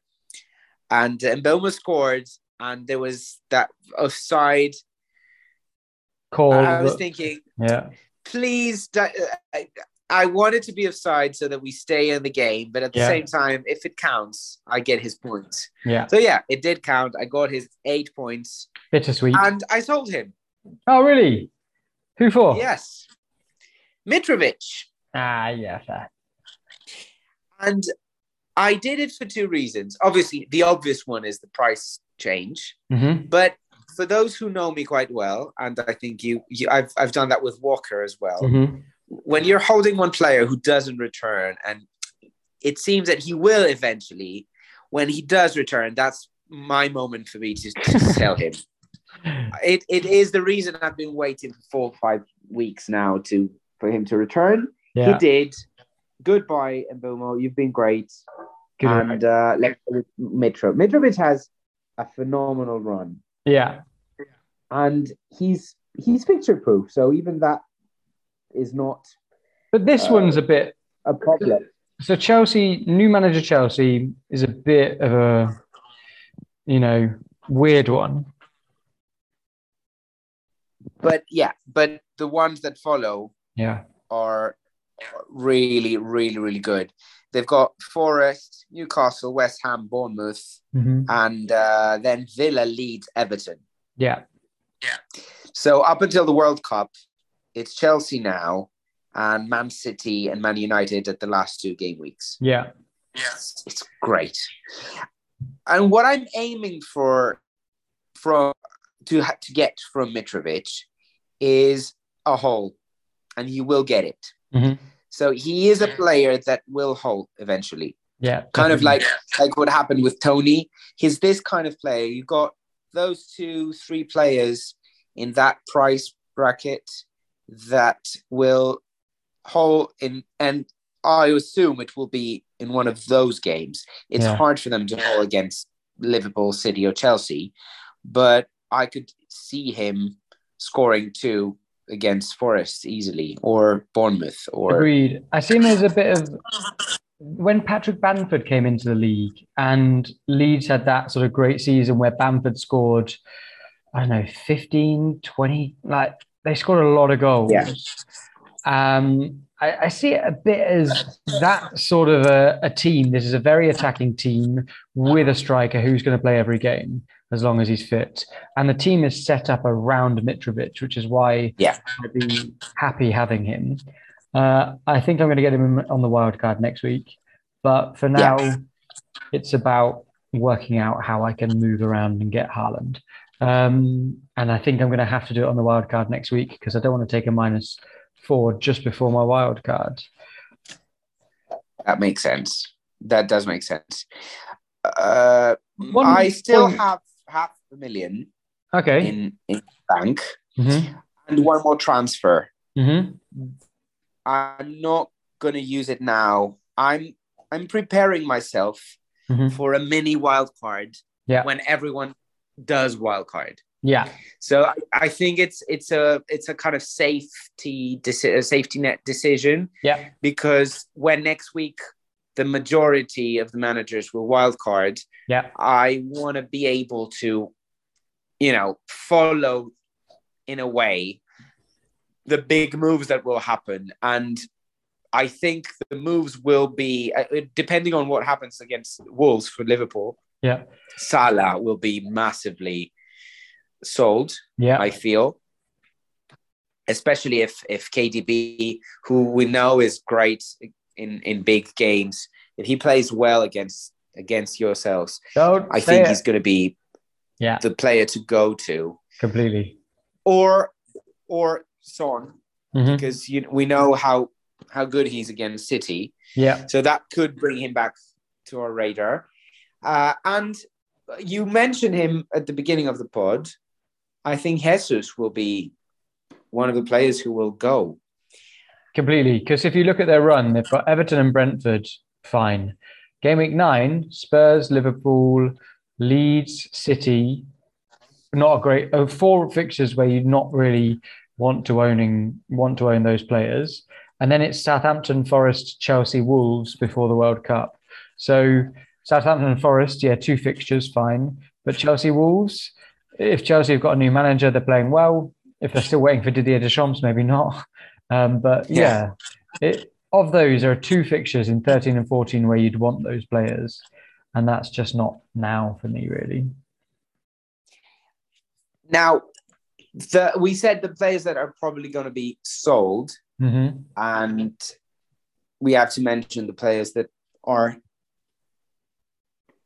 and and Mbeumo scored, and there was that offside. Call. I was thinking, yeah, please. Uh, I wanted to be offside so that we stay in the game, but at the yeah. same time, if it counts, I get his points. Yeah. So yeah, it did count. I got his eight points. Bittersweet. And I sold him. Oh really? Who for? Yes. Mitrovic. Ah, yeah, fair. And I did it for two reasons. Obviously, the obvious one is the price change. Mm-hmm. But for those who know me quite well, and I think you, you I've, I've done that with Walker as well. Mm-hmm when you're holding one player who doesn't return, and it seems that he will eventually, when he does return, that's my moment for me to, to sell him. It, it is the reason I've been waiting for four or five weeks now to for him to return. Yeah. He did. Goodbye, Mbeumo. You've been great. Good and uh, let's Mitro. Mitrovic has a phenomenal run. Yeah. And he's he's picture proof. So even that is not. But this uh, one's a bit a problem. So Chelsea, new manager Chelsea is a bit of a, you know, weird one. But yeah, but the ones that follow, yeah, are really, really, really good. They've got Forest, Newcastle, West Ham, Bournemouth, mm-hmm. and uh, then Villa, Leeds, Everton. Yeah, yeah. So up until the World Cup, it's Chelsea now and Man City and Man United at the last two game weeks. Yeah. Yes. It's great. And what I'm aiming for from to to get from Mitrovic is a hole, and you will get it. Mm-hmm. So he is a player that will hold eventually. Yeah. Kind of like like what happened with Toney. He's this kind of player. You've got those two, three players in that price bracket that will hold in, and I assume it will be in one of those games. It's yeah. hard for them to hold against Liverpool, City, or Chelsea, but I could see him scoring two against Forest easily, or Bournemouth, or agreed. I see him as a bit of when Patrick Bamford came into the league and Leeds had that sort of great season where Bamford scored, I don't know, 15, 20, like they scored a lot of goals. Yeah. Um, I, I see it a bit as that sort of a, a team. This is a very attacking team with a striker who's going to play every game as long as he's fit. And the team is set up around Mitrovic, which is why Yeah. I'd be happy having him. Uh, I think I'm going to get him on the wild card next week. But for now, it's about working out how I can move around and get Haaland. Um, and I think I'm going to have to do it on the wild card next week because I don't want to take a minus four just before my wild card. That makes sense. That does make sense. Uh, One I still point- have half a million Okay. in in bank hmm and one more transfer. hmm I'm not gonna use it now. I'm I'm preparing myself Mhm. for a mini wild card Yeah. when everyone does wild card. Yeah. So I, I think it's it's a it's a kind of safety deci- a safety net decision Yeah. because when next week the majority of the managers will wild card, Yeah. I want to be able to, you know, follow in a way the big moves that will happen. And I think the moves will be, uh, depending on what happens against Wolves for Liverpool, Yeah. Salah will be massively sold, Yeah. I feel. Especially if if KDB, who we know is great in in big games, if he plays well against against yourselves, Don't I think it. he's going to be Yeah. the player to go to, completely. or or Son, Mhm. because you we know how how good he's against City, Yeah. so that could bring him back to our radar. Uh, and you mentioned him at the beginning of the pod. I think Jesus will be one of the players who will go. Completely. Because if you look at their run, they've got Everton and Brentford, fine. Game week nine, Spurs, Liverpool, Leeds, City. Not a great oh, four fixtures where you'd not really want to owning want to own those players. And then it's Southampton, Forest, Chelsea, Wolves before the World Cup. So Southampton and Forest, yeah, two fixtures, fine. But Chelsea, Wolves, if Chelsea have got a new manager, they're playing well. If they're still waiting for Didier Deschamps, maybe not. Um, but yeah, it, of those, there are two fixtures in 13 and 14 where you'd want those players. And that's just not now for me, really. Now, the, we said the players that are probably going to be sold, hmm and we have to mention the players that are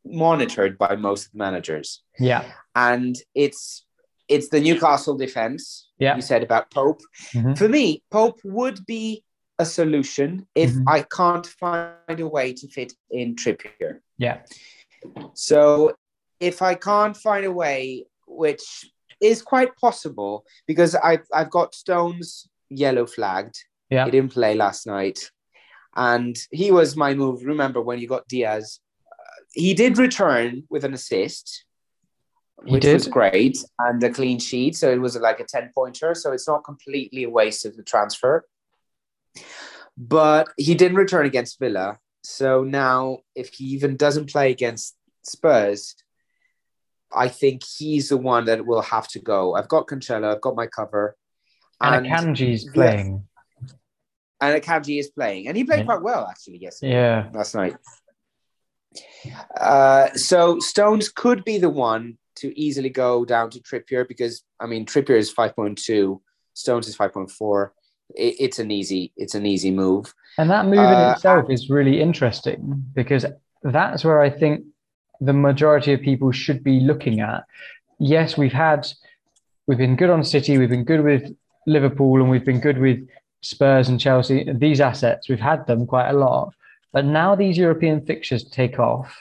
monitored by most of the managers. Yeah. and it's it's the Newcastle defense. Yeah. you said about Pope. Mhm. For me, Pope would be a solution if Mhm. I can't find a way to fit in Trippier. Yeah. So if I can't find a way, which is quite possible, because I've I've got Stones yellow flagged. Yeah. He didn't play last night, and he was my move. Remember when you got Diaz? He did return with an assist, He which did? was great, and a clean sheet. So it was like a ten pointer. So it's not completely a waste of the transfer. But he didn't return against Villa. So now, if he even doesn't play against Spurs, I think he's the one that will have to go. I've got Cancelo, I've got my cover, And, Akanji's yeah. playing. and Akanji is playing, and he played Yeah. quite well actually yesterday, Yeah. last night. Uh, so Stones could be the one to easily go down to Trippier because I mean Trippier is five point two, Stones is five point four. It, it's an easy, it's an easy move. And that move in Uh, itself is really interesting because that's where I think the majority of people should be looking at. Yes, we've had, we've been good on City, we've been good with Liverpool, and we've been good with Spurs and Chelsea. These assets, we've had them quite a lot. But now these European fixtures take off.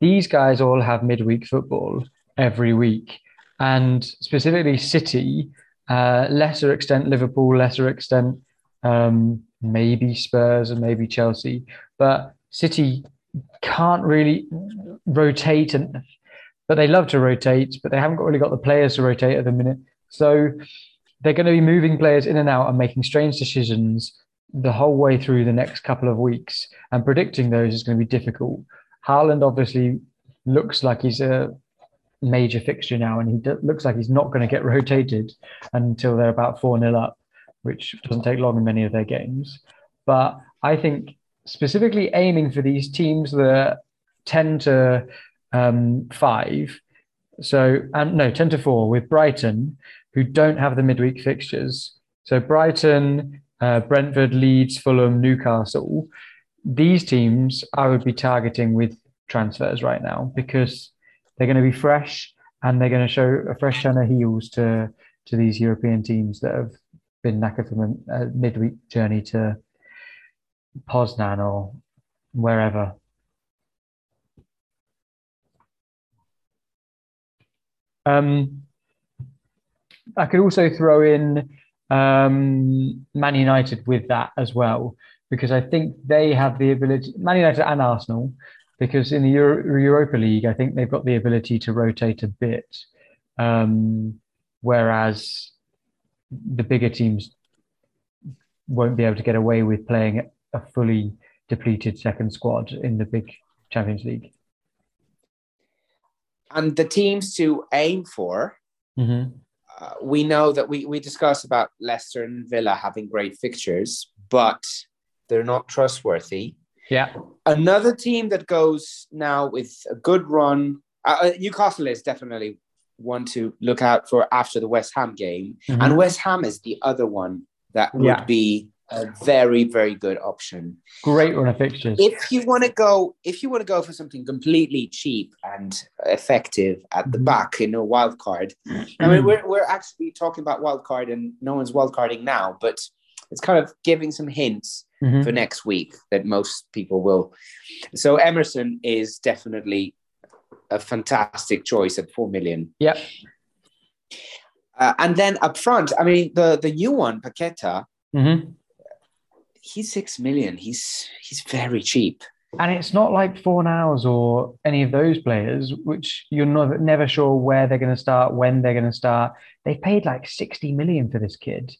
These guys all have midweek football every week. And specifically, City, uh, lesser extent Liverpool, lesser extent um, maybe Spurs and maybe Chelsea, but City can't really rotate, and but they love to rotate, but they haven't really got the players to rotate at the minute. So they're going to be moving players in and out and making strange decisions the whole way through the next couple of weeks, and predicting those is going to be difficult. Haaland obviously looks like he's a major fixture now, and he d- looks like he's not going to get rotated until they're about 4 0 up. which doesn't take long in many of their games. But I think specifically aiming for these teams that are 10 to um, 5. So, and no, 10 to 4 with Brighton, who don't have the midweek fixtures. So, Brighton, uh, Brentford, Leeds, Fulham, Newcastle, these teams I would be targeting with transfers right now because they're going to be fresh and they're going to show a fresh turn of heels to to these European teams that have been knackered from a, a midweek journey to Poznan or wherever. Um, I could also throw in um, Man United with that as well, because I think they have the ability, Man United and Arsenal, because in the Euro- Europa League, I think they've got the ability to rotate a bit. Um, whereas the bigger teams won't be able to get away with playing a fully depleted second squad in the big Champions League. And the teams to aim for, Mm-hmm. Uh, we know that we, we discussed about Leicester and Villa having great fixtures, but they're not trustworthy. Yeah. Another team that goes now with a good run, uh, uh, Newcastle is definitely one to look out for after the West Ham game. Mhm. And West Ham is the other one that would Yeah. be a very, very good option. Great run of fixtures. If you want to go, if you want to go for something completely cheap and effective at the Mhm. back in a wild card, I mean, we're, we're actually talking about wild card and no one's wild carding now, but it's kind of giving some hints Mhm. for next week that most people will. So Emerson is definitely a fantastic choice at four million. Yep. Uh, and then up front, I mean, the the new one, Paqueta, Mhm. He's six million. He's he's very cheap. And it's not like Fornals or any of those players, which you're never, never sure where they're going to start, when they're going to start. They paid like 60 million for this kid.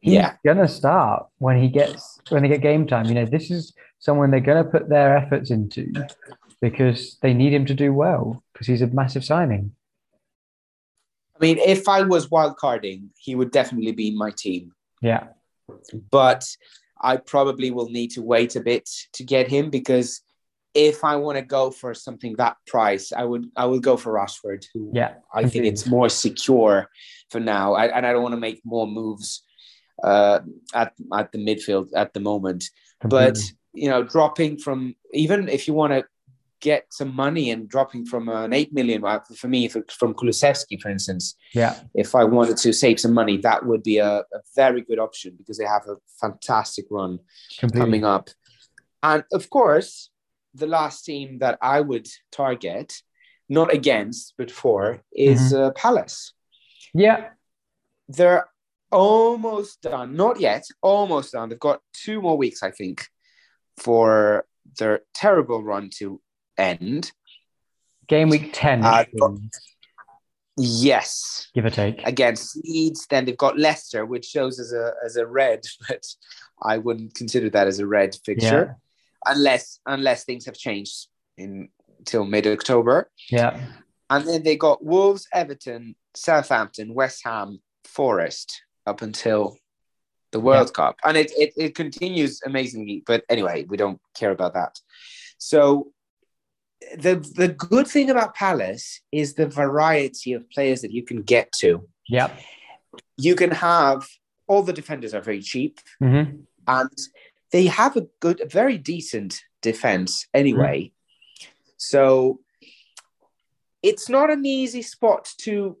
He's Yeah. going to start when he gets, when they get game time. You know, this is someone they're going to put their efforts into because they need him to do well because he's a massive signing. I mean, if I was wild carding, he would definitely be in my team. Yeah. But I probably will need to wait a bit to get him because if I want to go for something that price, I would I would go for Rashford, who Yeah. I think it's more secure for now, I, and I don't want to make more moves uh, at at the midfield at the moment. But you know, dropping from even if you want to get some money and dropping from an eight million uh, for me from Kulusevski, for instance, yeah. if I wanted to save some money, that would be a, a very good option because they have a fantastic run Completely. coming up. And of course, the last team that I would target, not against, but for, is uh, Palace. Yeah. They're almost done. Not yet, almost done. They've got two more weeks, I think, for their terrible run to end. Game week 10, Uh, please, Yes, give or take. against Leeds. Then they've got Leicester, which shows as a as a red, but I wouldn't consider that as a red fixture unless unless things have changed in till mid October. Yeah. And then they got Wolves, Everton, Southampton, West Ham, Forest up until the World Cup. And it, it, it continues amazingly. But anyway, we don't care about that. So the the good thing about Palace is the variety of players that you can get to. Yep. You can have all the defenders are very cheap hmm and they have a good, a very decent defense anyway. So it's not an easy spot to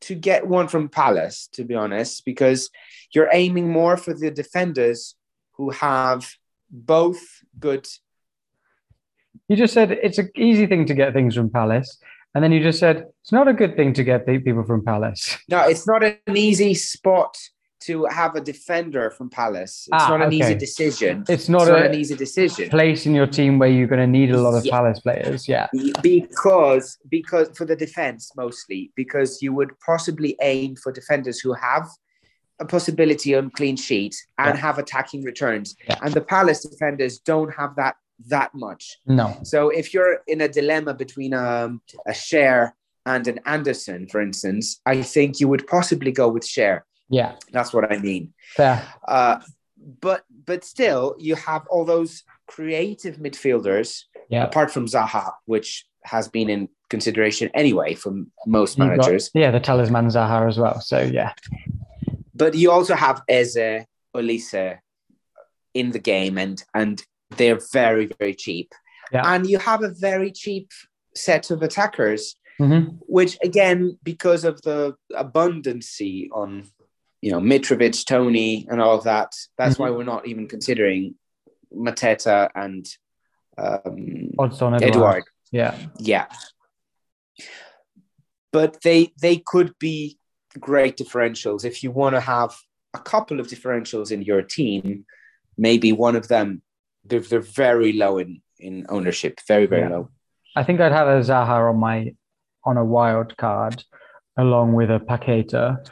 to get one from Palace, to be honest, because you're aiming more for the defenders who have both good. You just said it's an easy thing to get things from Palace. And then you just said it's not a good thing to get people from Palace. No, it's not an easy spot to have a defender from Palace. It's Ah, not an okay. easy decision. It's It's not, not a an easy decision. place in your team where you're going to need a lot of Yeah. Palace players. Yeah. because because for the defense mostly because you would possibly aim for defenders who have a possibility on clean sheet and Yeah. have attacking returns Yeah. and the palace defenders don't have that that much No. so if you're in a dilemma between um, a share and an Andersen for instance i think you would possibly go with share Yeah, That's what I mean. fair. Uh, but but still, you have all those creative midfielders, Yeah. apart from Zaha, which has been in consideration anyway from most You've got- managers. yeah, the talisman Zaha as well. So yeah, But you also have Eze, Olise in the game, and and they're very very cheap. Yeah. And you have a very cheap set of attackers, Mhm. which again, because of the abundancy on, you know, Mitrovic, Toney, and all of that, that's why we're not even considering Mateta and um, Edouard. Edouard. Yeah, Yeah. But they they could be great differentials if you want to have a couple of differentials in your team. Maybe one of them they're, they're very low in in ownership, very very Yeah. low. I think I'd have a Zaha on my on a wild card along with a Paqueta,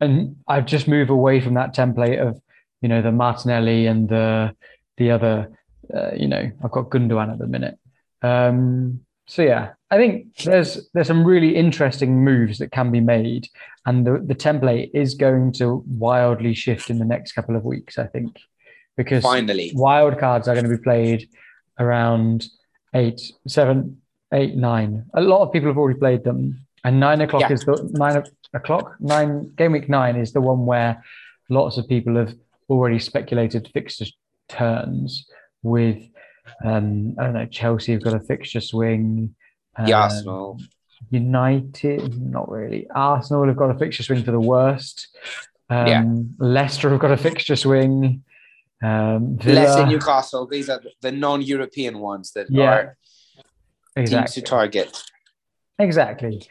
and I'd just move away from that template of you know the Martinelli and the the other. Uh, you know, I've got Gundogan at the minute. Um, so yeah, I think there's there's some really interesting moves that can be made, and the the template is going to wildly shift in the next couple of weeks. I think because Finally, wild cards are going to be played around eight, seven, eight, nine. A lot of people have already played them, and nine o'clock Yeah. is the nine o'clock. Nine game week nine is the one where lots of people have already speculated fixture turns with. Um, I don't know. Chelsea have got a fixture swing. Um, Arsenal. United, not really. Arsenal have got a fixture swing for the worst. Um, Yeah. Leicester have got a fixture swing. Um, Less in Newcastle. These are the non-European ones that Yeah, are teams exactly. to target. Exactly.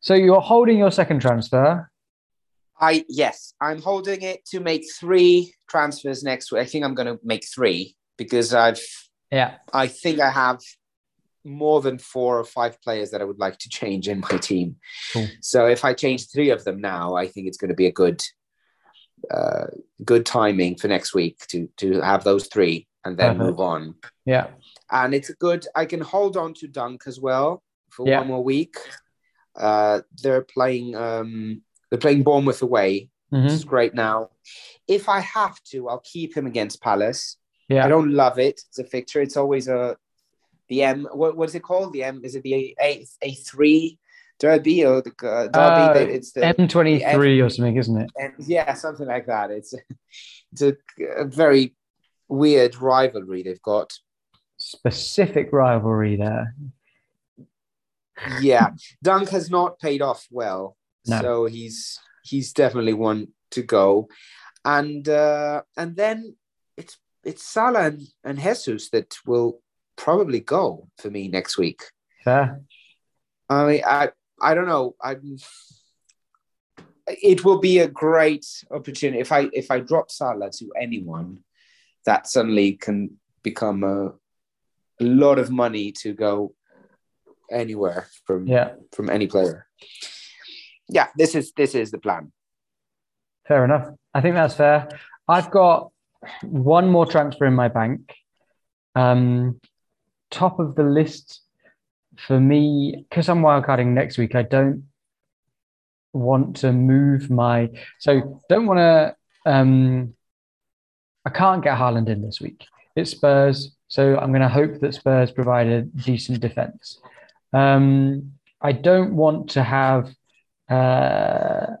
So you're holding your second transfer. I yes, I'm holding it to make three transfers next week. I think I'm going to make three because I've Yeah. I think I have more than four or five players that I would like to change in my team. Cool. So if I change three of them now, I think it's going to be a good, uh, good timing for next week to to have those three and then Perfect. move on. Yeah. And it's a good. I can hold on to Dunk as well for Yeah. one more week. Uh, they're playing. Um, they're playing Bournemouth away, which Mhm. is great now. If I have to, I'll keep him against Palace. Yeah, I don't love it. It's a fixture. It's always a the M. What what is it called? The M. Is it the A A three derby or the uh, derby? Uh, it's the M23 or something, isn't it? and yeah, something like that. It's it's a, a very weird rivalry they've got. Specific rivalry there. Yeah, Dunk has not paid off well, No. so he's he's definitely one to go, and uh, and then it's it's Salah and, and Jesus that will probably go for me next week. Fair. I mean, I I don't know. I it will be a great opportunity if I if I drop Salah to anyone, that suddenly can become a, a lot of money to go anywhere from Yeah. from any player. Yeah, this is this is the plan. Fair enough. I think that's fair. I've got one more transfer in my bank. Um, top of the list for me, because I'm wildcarding next week, I don't want to move my. So don't want to. Um, I can't get Haaland in this week. It's Spurs, so I'm going to hope that Spurs provide a decent defense. Um, I don't want to have. Uh,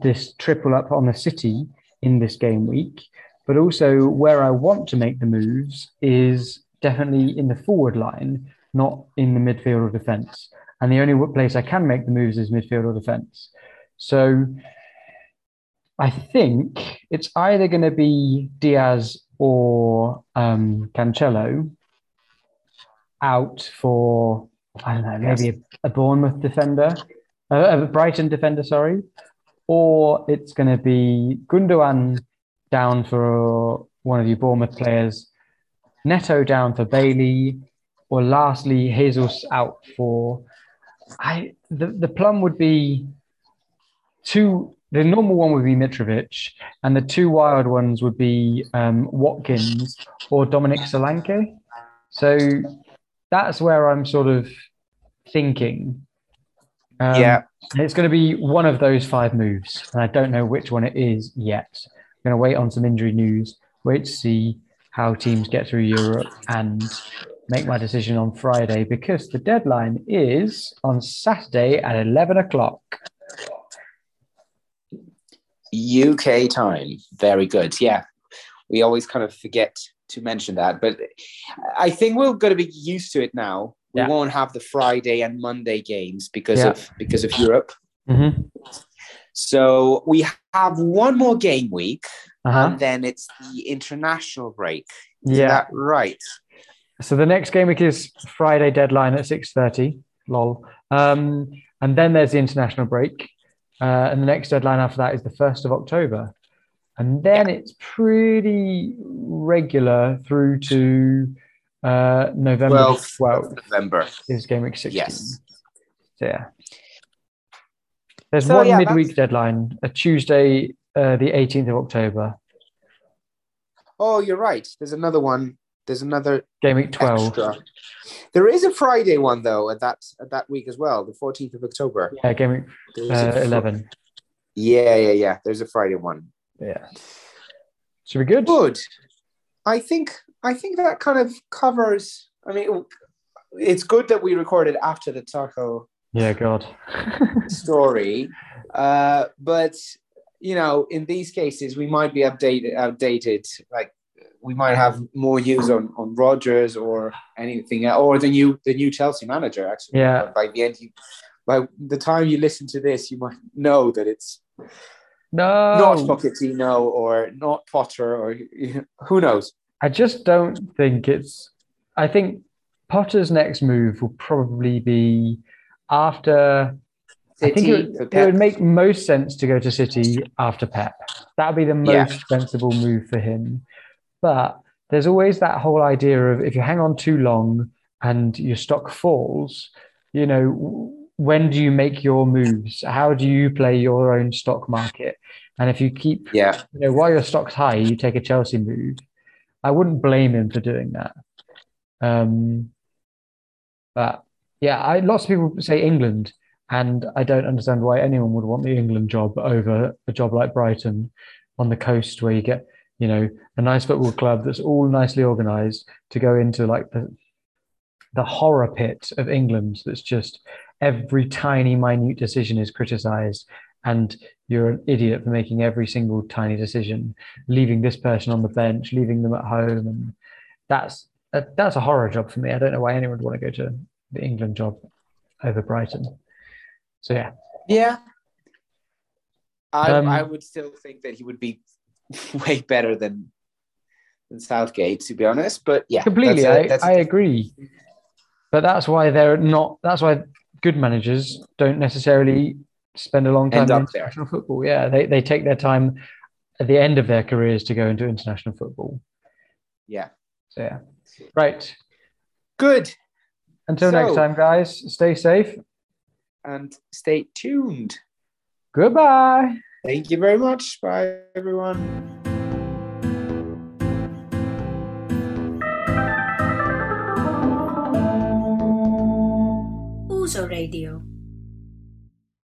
this triple up on the City in this game week, but also where I want to make the moves is definitely in the forward line, not in the midfield or defence. And the only place I can make the moves is midfield or defence. So I think it's either going to be Diaz or um, Cancelo out for, I don't know, maybe a, a Bournemouth defender, uh, a Brighton defender, sorry, or it's going to be Gundogan down for one of your Bournemouth players, Neto down for Bailey, or lastly Jesus out for. I the the plum would be two. The normal one would be Mitrovic, and the two wild ones would be um, Watkins or Dominic Solanke. So that's where I'm sort of thinking. Um, Yeah. It's going to be one of those five moves, and I don't know which one it is yet. I'm going to wait on some injury news, wait to see how teams get through Europe, and make my decision on Friday because the deadline is on Saturday at 11 o'clock. UK time. Very good. Yeah. We always kind of forget to mention that, but I think we're going to be used to it now. We Yeah. won't have the Friday and Monday games because Yeah. of because of Europe. Mm-hmm. So we have one more game week, Uh-huh. and then it's the international break. Is Yeah. that right? So the next game week is Friday deadline at six thirty. Lol. Um, and then there's the international break, uh, and the next deadline after that is the first of October, and then it's pretty regular through to uh, November twelfth November. is game week sixteen. Yes. So yeah. There's So, one yeah, midweek that's- deadline, a Tuesday, uh, the 18th of October, Oh, you're right. There's another one. There's another game week 12. extra. There is a Friday one though at that at that week as well, the 14th of October. Yeah, game week uh, a fr- 11. Yeah, yeah, yeah. There's a Friday one. Yeah. Should be good? Good. I think I think that kind of covers. I mean, it's good that we recorded after the taco Yeah, God. story, uh, but you know, in these cases, we might be updated. Outdated, like we might have more news on on Rodgers or anything, or the new the new Chelsea manager. Actually, Yeah. By the end, you by the time you listen to this, you might know that it's no. not Pochettino or not Potter or who knows. I just don't think it's. I think Potter's next move will probably be after. I think it would, it would make most sense to go to City after Pep. That would be the most Yeah. sensible move for him. But there's always that whole idea of if you hang on too long and your stock falls, you know, when do you make your moves? How do you play your own stock market? And if you keep yeah, you know, while your stock's high, you take a Chelsea move. I wouldn't blame him for doing that. Um, but yeah, I, lots of people say England, and I don't understand why anyone would want the England job over a job like Brighton on the coast, where you get, you know, a nice football club that's all nicely organised to go into like the the horror pit of England. That's just every tiny, minute decision is criticised, and you're an idiot for making every single tiny decision, leaving this person on the bench, leaving them at home, and that's a, that's a horror job for me. I don't know why anyone would want to go to the England job over Brighton. So yeah, yeah. I Um, I would still think that he would be way better than than Southgate, to be honest. But yeah, completely, that's a- I, that's a- I agree. But that's why they're not. That's why good managers don't necessarily spend a long time in up there. international football. Yeah, they they take their time at the end of their careers to go into international football. yeah. So yeah, right. Good. Until next time, guys. Stay safe. And stay tuned. Goodbye. Thank you very much. Bye, everyone. Uso Radio.